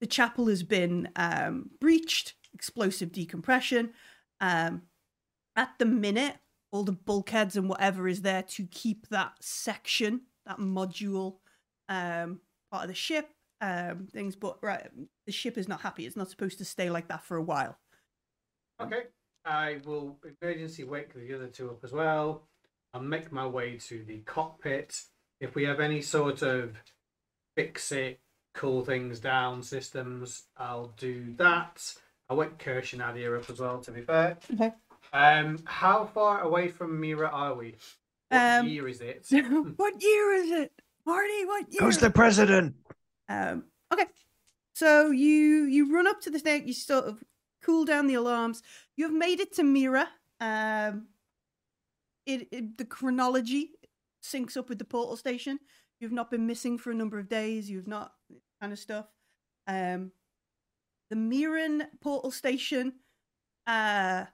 the chapel has been um, breached, explosive decompression. Um, at the minute, all the bulkheads and whatever is there to keep that section, that module, um, part of the ship, um, things. But right, the ship is not happy. It's not supposed to stay like that for a while. Okay. I will emergency wake the other two up as well. I'll make my way to the cockpit. If we have any sort of fix it, cool things down systems, I'll do that. I went wake Kirsch and Adia up as well, to be fair. Okay. Um, how far away from Mira are we? What Um, year is it? what year is it, Marty? What year? Who's the president? Um, okay. So you you run up to the snake. You sort of cool down the alarms. You have made it to Mira. Um, it, it the chronology syncs up with the portal station. You've not been missing for a number of days. You've not kind of stuff. Um, the Miran portal station uh,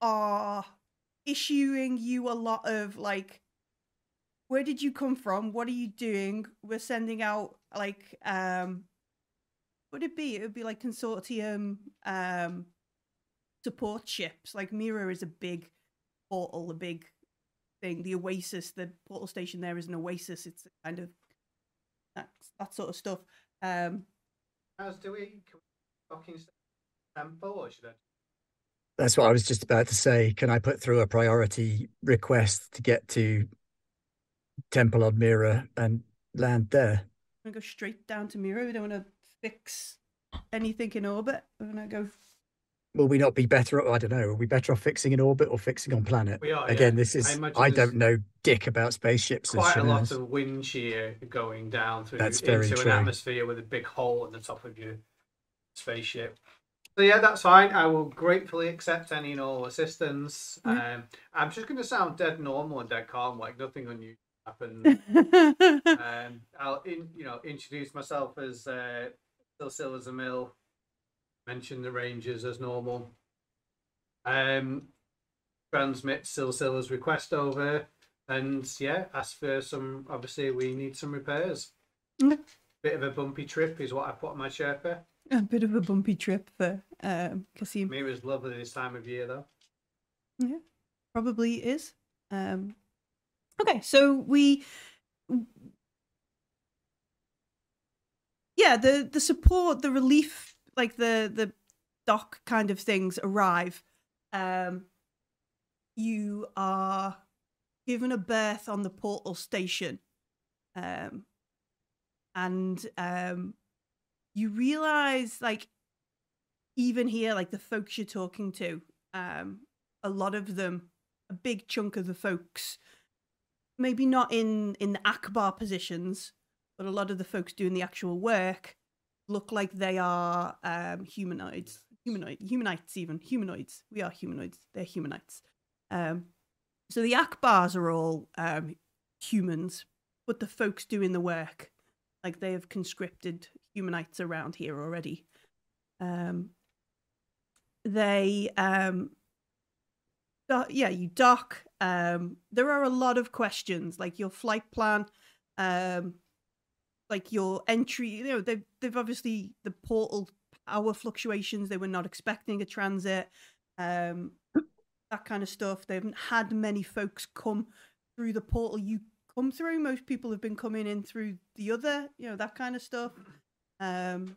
are issuing you a lot of like where did you come from what are you doing we're sending out like um would it be it would be like consortium um support ships like mira is a big portal a big thing the oasis the portal station there is an oasis it's kind of that, that sort of stuff um As do we? Can we fucking temple or should I? That's what I was just about to say. Can I put through a priority request to get to Temple on Mira and land there? i'm gonna go straight down to mira we don't want to fix anything in orbit we're gonna go Will we not be better? I don't know. Are we better off fixing in orbit or fixing on planet? We are Again, yeah. this is. I, imagine there's don't know dick about spaceships. and Quite a lot of wind shear going down through That's into very an atmosphere with a big hole at the top of your spaceship. So yeah, that's fine. I will gratefully accept any and all assistance. Um, I'm just going to sound dead normal and dead calm, like nothing unusual happened. um, I'll in, you know introduce myself as uh, a Zamil. Mention the Rangers as normal. Um, transmit Silsila's request over, and yeah, ask for some. Obviously, we need some repairs. Okay. Bit of a bumpy trip is what I put on my Sherpa. a bit of a bumpy trip for um Kasim. Mira's lovely this time of year, though. Yeah, probably is. Um, okay, so we, yeah, the the support, the relief, like the the dock kind of things arrive. Um, you are given a berth on the portal station, um, and um, you realize, like, even here, like the folks you're talking to, um, a lot of them, a big chunk of the folks, maybe not in in the Akbar positions, but a lot of the folks doing the actual work look like they are um, humanoids, humanoid, humanites, even humanoids. We are humanoids. They're humanites. Um, so the Akbars are all um, humans, but the folks doing the work, like they have conscripted humanites around here already. Um, they um yeah you dock um there are a lot of questions like your flight plan um like your entry you know they've they've obviously the portal power fluctuations they were not expecting a transit um that kind of stuff they haven't had many folks come through the portal you come through most people have been coming in through the other you know that kind of stuff um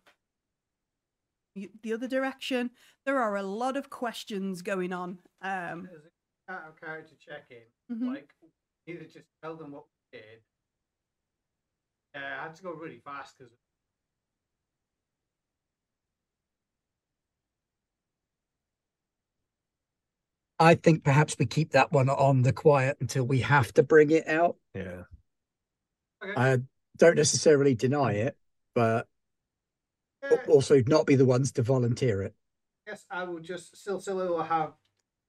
the other direction there are a lot of questions going on um As a character check in, mhm. like either just tell them what we did. Yeah, I had to go really fast because I think perhaps we keep that one on the quiet until we have to bring it out. Yeah. okay. I don't necessarily deny it, but yeah, also not be the ones to volunteer it. Yes, I will just Silsila will have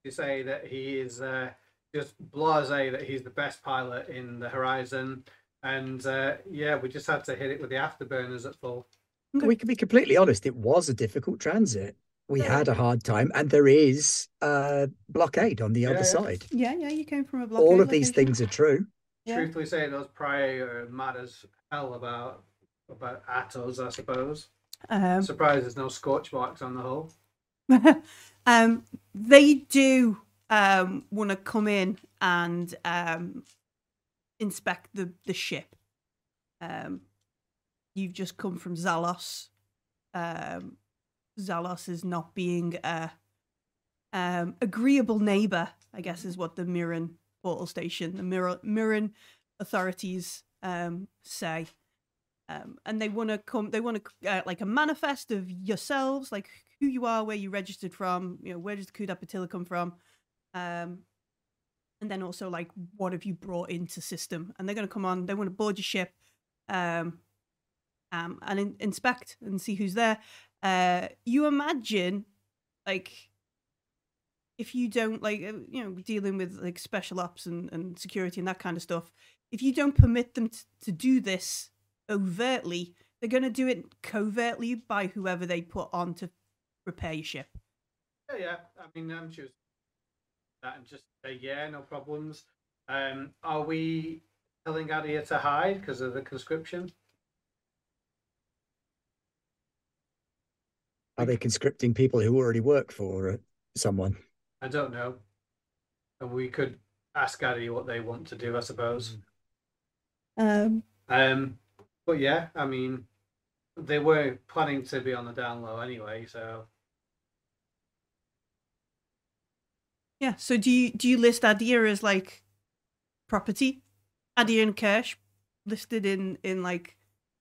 to say that he is uh, just blasé that he's the best pilot in the horizon, and uh, yeah, we just had to hit it with the afterburners at full. Okay. We can be completely honest, it was a difficult transit. we So- had a hard time, and there is a blockade on the Yeah, other yeah. side. Yeah, yeah, you came from a blockade. All of these location. things are true. Yeah. Truthfully saying, those prior mad as hell about about at us, I suppose. Um, Surprised there's no scorch marks on the hull. um, they do um, want to come in and um, inspect the, the ship. Um, you've just come from Zalos. Um, Zalos is not being a um, agreeable neighbor, I guess, is what the Mirren portal station, the Mir- Mirren authorities um, say. Um, and they want to come. They want to uh, like a manifest of yourselves, like who you are, where you registered from, you know, where does the Kuda Patilla come from, um, and then also like what have you brought into system. And they're going to come on. They want to board your ship, um, um, and in- inspect and see who's there. Uh, you imagine, like, if you don't like, uh, you know, dealing with like special ops and, and security and that kind of stuff. If you don't permit them t- to do this overtly, they're going to do it covertly by whoever they put on to repair your ship. Yeah, yeah. I mean, I'm just that and just say yeah, no problems. Um, are we telling Adia to hide because of the conscription? Are they conscripting people who already work for uh, someone? I don't know. And we could ask Adia what they want to do, I suppose. Um, Um, but yeah, I mean, they were planning to be on the down low anyway, so yeah. So do you do you list Adia as like property? Adia and Kirsch listed in in like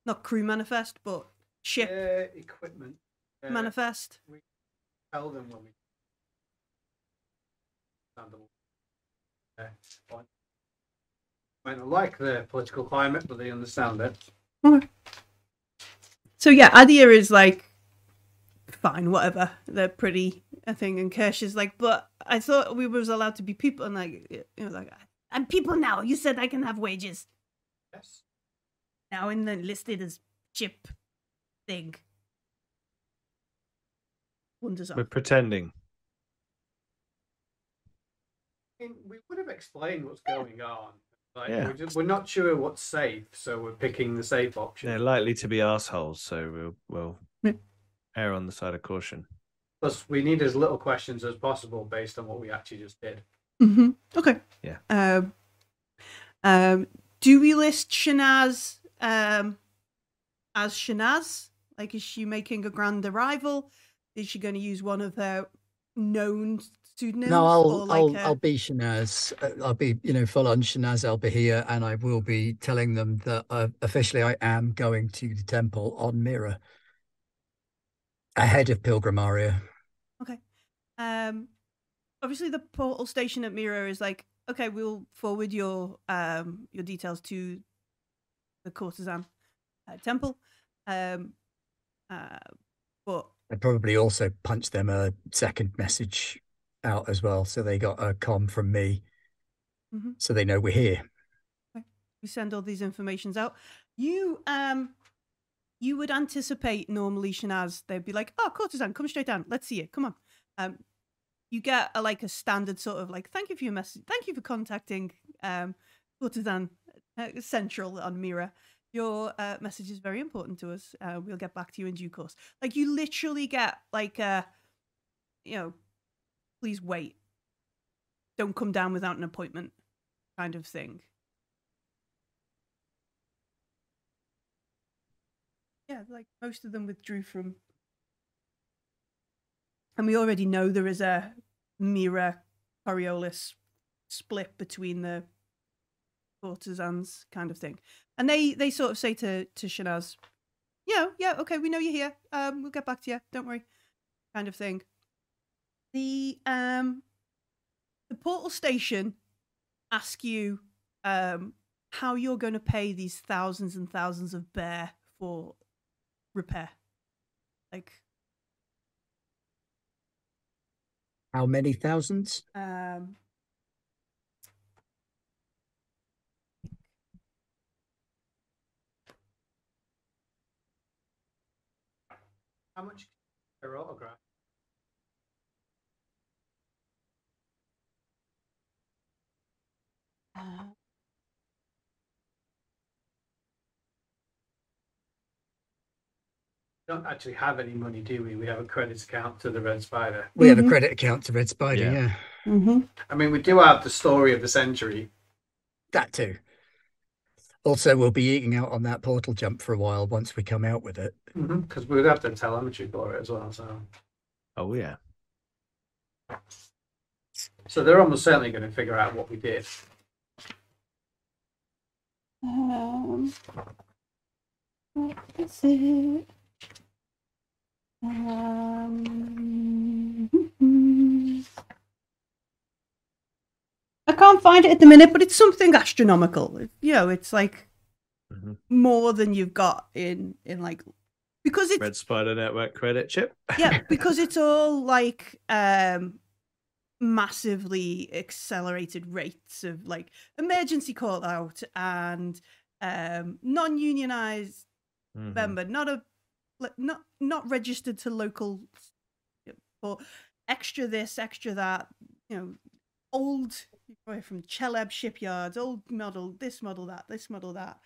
not crew manifest but ship uh, equipment. Uh, manifest. We tell them when we. Fine. Might not like the political climate, but they understand it. So yeah, Adia is like fine, whatever. They're pretty, I think, and Kirsch is like, but I thought we was allowed to be people, and like, you know, like I'm people now. You said I can have wages Yes. now, in the listed as chip thing. Wonders We're off. pretending. I mean, we would have explained what's going on. Like, Yeah. we're, just, we're not sure what's safe, so we're picking the safe option. They're likely to be assholes, so we'll we'll Yeah. err on the side of caution. Plus, we need as little questions as possible based on what we actually just did. Mm-hmm. Okay. Yeah. Um, um, do we list Shanaz um, as Shanaz? Like, is she making a grand arrival? Is she going to use one of her known pseudonyms? No, I'll like I'll a- I'll be Shanaz. Uh, I'll be you know full on Shanaz Al Bahia, and I will be telling them that uh, officially I am going to the temple on Mira ahead of Pilgrimaria. Okay. Um, obviously the portal station at Mira is like, okay, we'll forward your um your details to the courtesan uh, temple. Um, uh, but I probably also punched them a second message out as well, so they got a com from me, Mhm. so they know we're here. we send all these informations out. You um you would anticipate normally Shanaz, they'd be like, Oh, courtesan, come straight down. Let's see it. Come on. Um you get a, like a standard sort of like thank you for your message thank you for contacting um courtesan uh, central on Mira. Your uh, message is very important to us. Uh, we'll get back to you in due course. Like you literally get like uh you know, please wait. Don't come down without an appointment kind of thing. Yeah, like most of them withdrew from. And we already know there is a Mira Coriolis split between the courtesans kind of thing. And they they sort of say to to Shanaz, Yeah, yeah, okay, we know you're here. Um we'll get back to you. Don't worry. Kind of thing. The um the portal station ask you um how you're going to pay these thousands and thousands of birr for repair. Like how many thousands? Um, how much per autograph? Uh, don't actually have any money, do we? We have a credit account to the Red Spider. We have Mhm. a credit account to Red Spider, Yeah. yeah. mhm. I mean, we do have the story of the century. That too. Also, we'll be eating out on that portal jump for a while once we come out with it. Because we would have the telemetry for it as well. So, Oh yeah. so they're almost certainly going to figure out what we did. Um, what is it? Um, I can't find it at the minute, but it's something astronomical. It- You know, it's like Mhm. more than you've got in in like because it's Red Spider Network credit chip. yeah because it's all like um massively accelerated rates of like emergency call out and um non-unionized Mhm. member not a not not registered to local but extra this extra that you know old from cheleb shipyards old model this model that this model that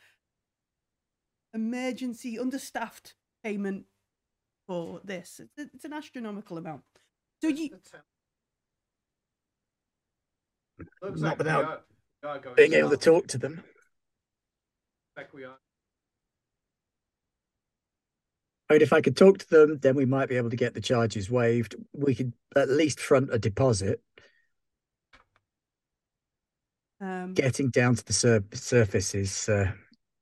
emergency understaffed payment for this it's, it's an astronomical amount so you Looks not like without are, are going Being able to talk to them. Like we are. I mean, if I could talk to them, then we might be able to get the charges waived. We could at least front a deposit. um Getting down to the sur- surface is uh,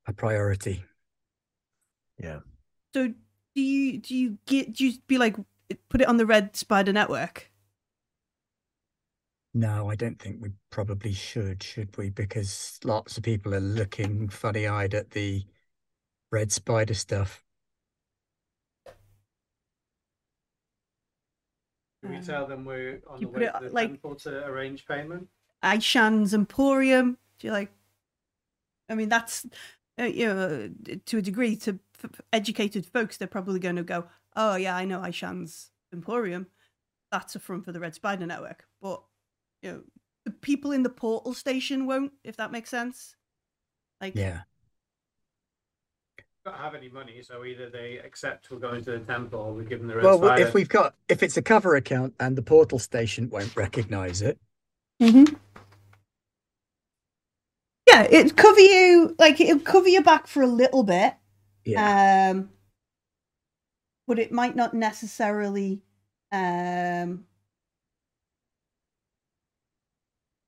a priority. Yeah. so do you do you get do you be like put it on the red spider network No, I don't think we probably should, should we? Because lots of people are looking funny eyed at the Red Spider stuff. Do we Um, tell them we're on the way it, to the like- temple to arrange payment? Aishan's Emporium. Do you like? I mean, that's uh, you know, to a degree, to f- f- educated folks, they're probably going to go, "Oh yeah, I know Aishan's Emporium. That's a front for the Red Spider Network." But you know, the people in the portal station won't, if that makes sense. Like, Yeah. Don't have any money, so either they accept we're going to the temple or we give them the red Well, spider. if we've got if it's a cover account and the portal station won't recognize it, Mm-hmm. Yeah, it'd cover you like it'll cover you back for a little bit. yeah, Um but it might not necessarily um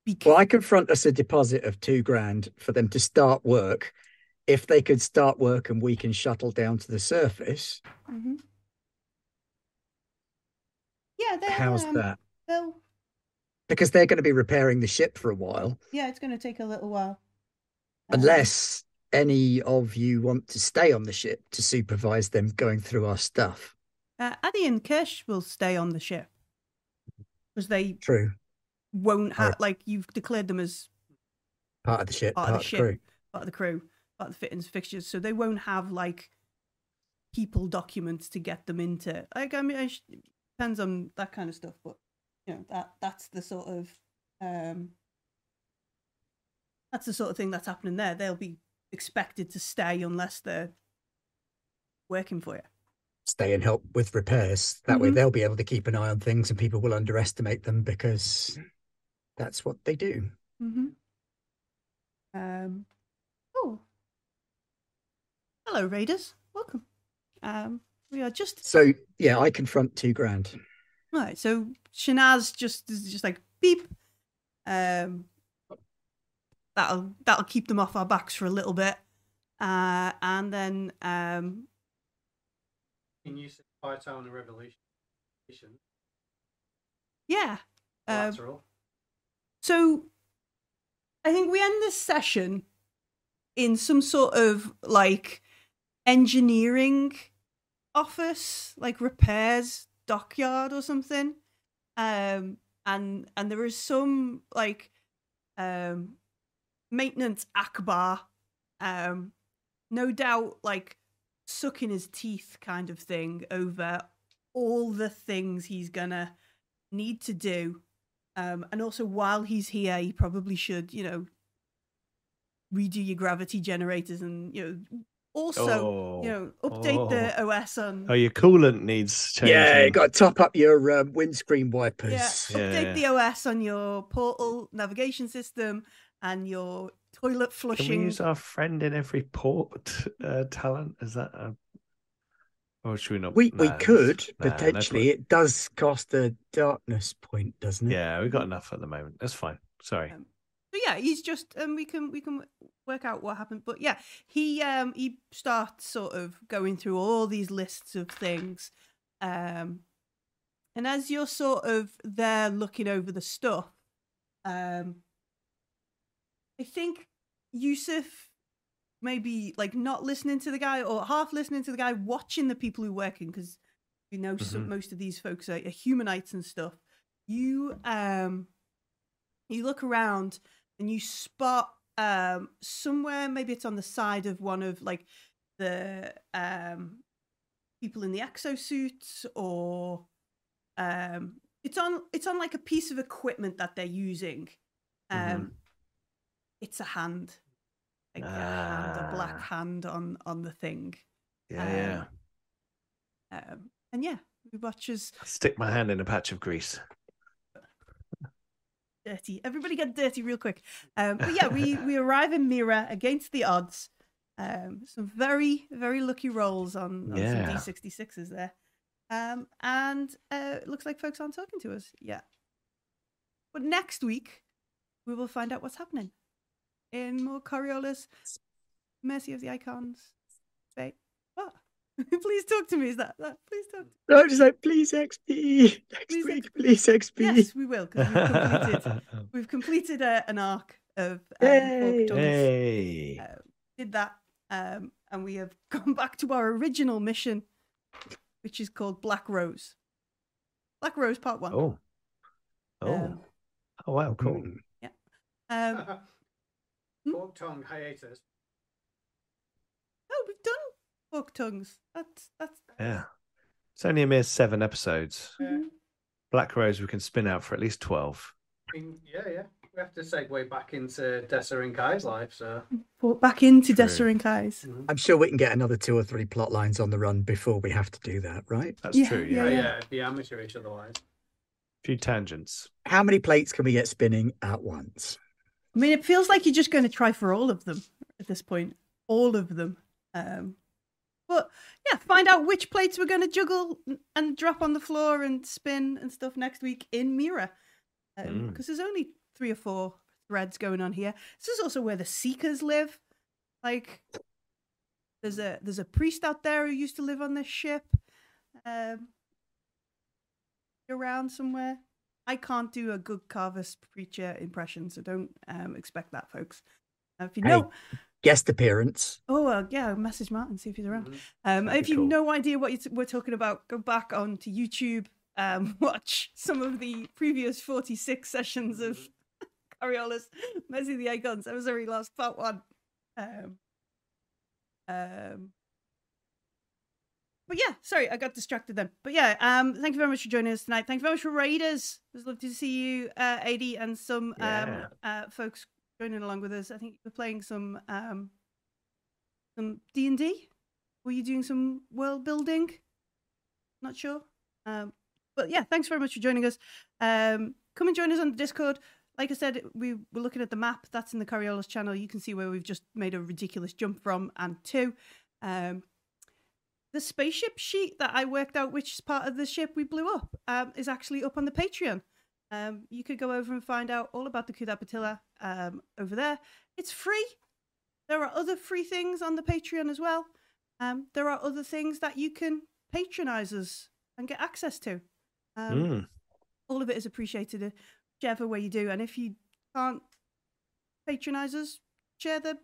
be well, I confront us a deposit of two grand for them to start work. If they could start work and we can shuttle down to the surface, Mhm. Yeah, they'll, how's um, that? They'll, Because they're going to be repairing the ship for a while, yeah, it's going to take a little while. Um, unless any of you want to stay on the ship to supervise them going through our stuff. uh, Addy and Kirsch will stay on the ship because they True, won't have like you've declared them as part of the ship, part part of the of ship, crew. part of the crew, of the fittings fixtures, so they won't have like people documents to get them into. Like I mean, it depends on that kind of stuff, but you know that that's the sort of um that's the sort of thing that's happening there. They'll be expected to stay unless they're working for you. stay and help with repairs. That way Mhm. they'll be able to keep an eye on things and people will underestimate them because that's what they do. Mm-hmm. Um. Hello, Raiders. Welcome. Um. We are just So yeah, I confront two grand. Right, so Shanaz just is just like beep. Um, that'll that'll keep them off our backs for a little bit, uh, and then um, in use of Fire Town and Revolution. yeah. Um, Collateral. so I think we end this session in some sort of like engineering office, like repairs dockyard or something. Um, and and there is some like um maintenance akbar, um, no doubt like sucking his teeth kind of thing over all the things he's gonna need to do um, and also while he's here, he probably should, you know, redo your gravity generators and you know also oh. you know update the OS on oh, your coolant needs changing. Yeah, you got to top up your um, windscreen wipers. yeah, Yeah, update the OS on your portal navigation system and your toilet flushing. Can we flushing. use our friend in every port uh, talent? Is that a... Or should we not? We we could nah, that's potentially. It does cost a darkness point, doesn't it? Yeah, we've got enough at the moment. That's fine. Sorry. Um, So yeah, he's just um we can we can work out what happened. But yeah, he um he starts sort of going through all these lists of things. Um and as you're sort of there looking over the stuff, um I think Yusuf maybe like not listening to the guy or half listening to the guy, watching the people who are working because we know some, Mhm. most of these folks are, are humanites and stuff. You um you look around and you spot um somewhere maybe it's on the side of one of like the um people in the exosuits or um it's on it's on like a piece of equipment that they're using um Mhm. it's a hand like a hand a black Ah. hand on on the thing Yeah, yeah. um and yeah we watch as Stick my hand in a patch of grease. Dirty. Everybody get dirty real quick. Um, but yeah, we we arrive in Mira against the odds. Um, some very very lucky rolls on, on Yeah. some D66s there. Um, and uh, it looks like folks aren't talking to us yet. But next week we will find out what's happening in more Coriolis, Mercy of the Icons. What? please talk to me. Is that that? Please talk. No, I'm just like, please XP next Please week, XP. please XP. Yes, we will. We've completed we've completed uh, an arc of um, Yay. Orc Tunnels. hey. Uh, did that, um, and we have gone back to our original mission, which is called Black Rose. Black Rose Part One. Oh. Oh. Um, oh wow, cool. Yeah. Um, Hmm? Fork tongue hiatus. oh, we've done Fork Tongues. That's that's. Yeah. It's only a mere seven episodes. Yeah. mhm. Black Rose we can spin out for at least twelve. I mean, yeah, yeah. We have to segue back into Dessa and Kai's life, so. For- Back into True. Dessa and Kai's. I'm sure we can get another two or three plot lines on the run before we have to do that, right? That's Yeah, true. yeah, Yeah. Oh, A yeah, it'd be amateurish otherwise. few tangents. How many plates can we get spinning at once? I mean, it feels like you're just going to try for all of them at this point. All of them. Um, but yeah, find out which plates we're going to juggle and drop on the floor and spin and stuff next week in Mira. Because Mm. there's only three or four threads going on here. This is also where the Seekers live. Like, there's a there's a priest out there who used to live on this ship. Um, around somewhere. I can't do a good Carvis preacher impression, so don't um, expect that, folks. Uh, if you know, Guest appearance. oh uh, yeah, message Martin see if he's around. Mhm. Um, if you've cool. no idea what you t- we're talking about, go back onto YouTube, um, watch some of the previous forty-six sessions of Coriolis, Mercy the Icons. That was very last part one. Um, um, but yeah, sorry, I got distracted then. But yeah, um, thank you very much for joining us tonight. Thank you very much for Raiders. It was lovely to see you, uh, AD, and some Yeah. um, uh, folks joining along with us. I think you were playing some um, some D and D. Were you doing some world building? Not sure. Um, but yeah, thanks very much for joining us. Um, come and join us on the Discord. Like I said, we were looking at the map. That's in the Coriolis channel. You can see where we've just made a ridiculous jump from and to. Um, the spaceship sheet that I worked out, which is part of the ship we blew up, um, is actually up on the Patreon. Um, you could go over and find out all about the Kudapatilla um, over there. It's free. There are other free things on the Patreon as well. Um, there are other things that you can patronize us and get access to. Um, Mm. All of it is appreciated, uh, whichever way you do. And if you can't patronize us, share the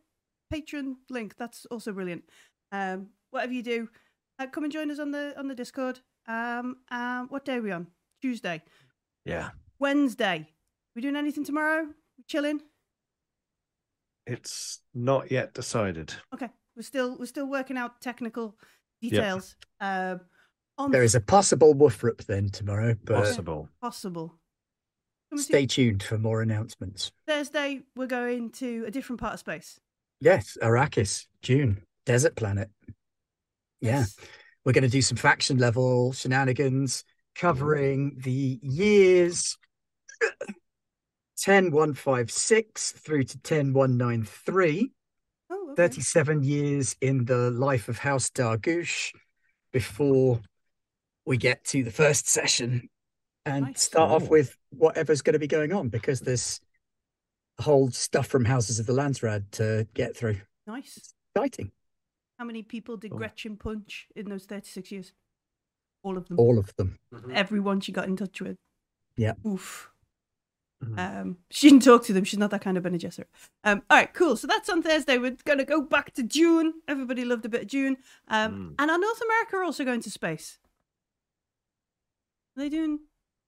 Patreon link. That's also brilliant. Um, whatever you do, uh, come and join us on the on the Discord. Um, um, what day are we on? Tuesday, Yeah. Wednesday. We doing anything tomorrow? We chilling? It's not yet decided. Okay, we're still we're still working out technical details. Um, on There is a possible woofrup then tomorrow, but Possible. possible. Come and see- stay tuned for more announcements. Thursday, we're going to a different part of space. Yes, Arrakis, Dune, desert planet. Yeah, we're going to do some faction level shenanigans covering the years 10156 through to 10193. Oh, okay. 37 years in the life of House Dargouche before we get to the first session and Nice. start off with whatever's going to be going on because there's whole stuff from Houses of the Landsraad to get through. Nice. Exciting. How many people did Gretchen punch in those 36 years? All of them. All of them. Mhm. Everyone she got in touch with. Yeah. Oof. Mhm. Um, she didn't talk to them. She's not that kind of Bene Gesserit. Um, all right, cool. So that's on Thursday. We're going to go back to Dune. Everybody loved a bit of Dune. Um, Mm. And our North America are also going to space. Are they doing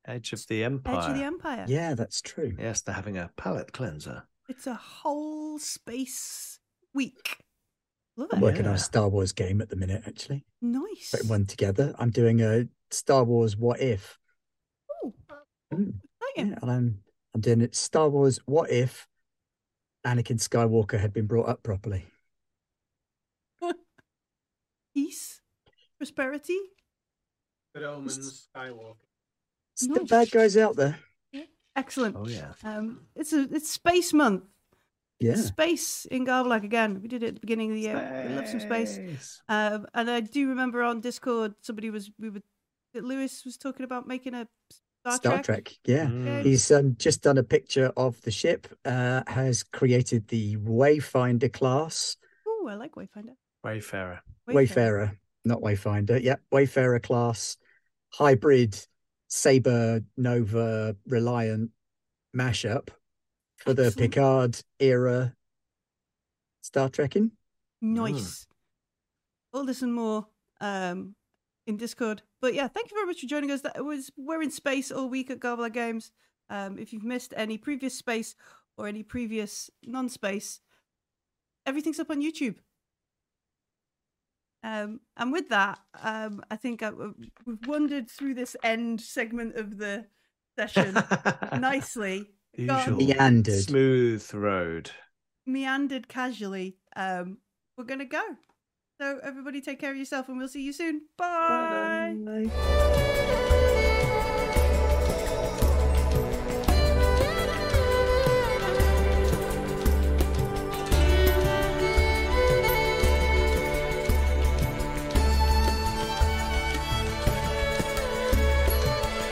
Edge of the Empire. Edge of the Empire? Yeah, that's true. Yes, they're having a palate cleanser. It's a whole space week. Love I'm it. working on a Star Wars game at the minute, actually. Nice. Putting one together. I'm doing a Star Wars What If. Ooh, Mm, yeah, and I'm I'm doing it Star Wars What If Anakin Skywalker had been brought up properly. Peace, prosperity. Good omens, Skywalker. Still Nice. bad guys out there. Excellent. Oh yeah. Um, it's a it's Space Month. Yeah. Space in Garblag again. We did it at the beginning of the year. We love some space. Space. Um, and I do remember on Discord somebody was we were that Lewis was talking about making a Star, Star Trek. Trek. Yeah. Mm. He's um, just done a picture of the ship, uh, has created the Wayfinder class. Oh, I like Wayfinder. Wayfarer. Wayfarer, not Wayfinder. Yeah, Wayfarer class, hybrid Saber Nova Reliant mashup for the Excellent. Picard era Star Trekking. Nice. All this and more um, in Discord. But yeah, thank you very much for joining us. That was we're in space all week at Garblag Games. Um, if you've missed any previous space or any previous non-space, everything's up on YouTube. Um, and with that, um, I think I, we've wandered through this end segment of the session nicely, The usual Meandered. smooth road. meandered casually. Um, we're gonna go. So everybody, take care of yourself, and we'll see you soon. Bye. Bye.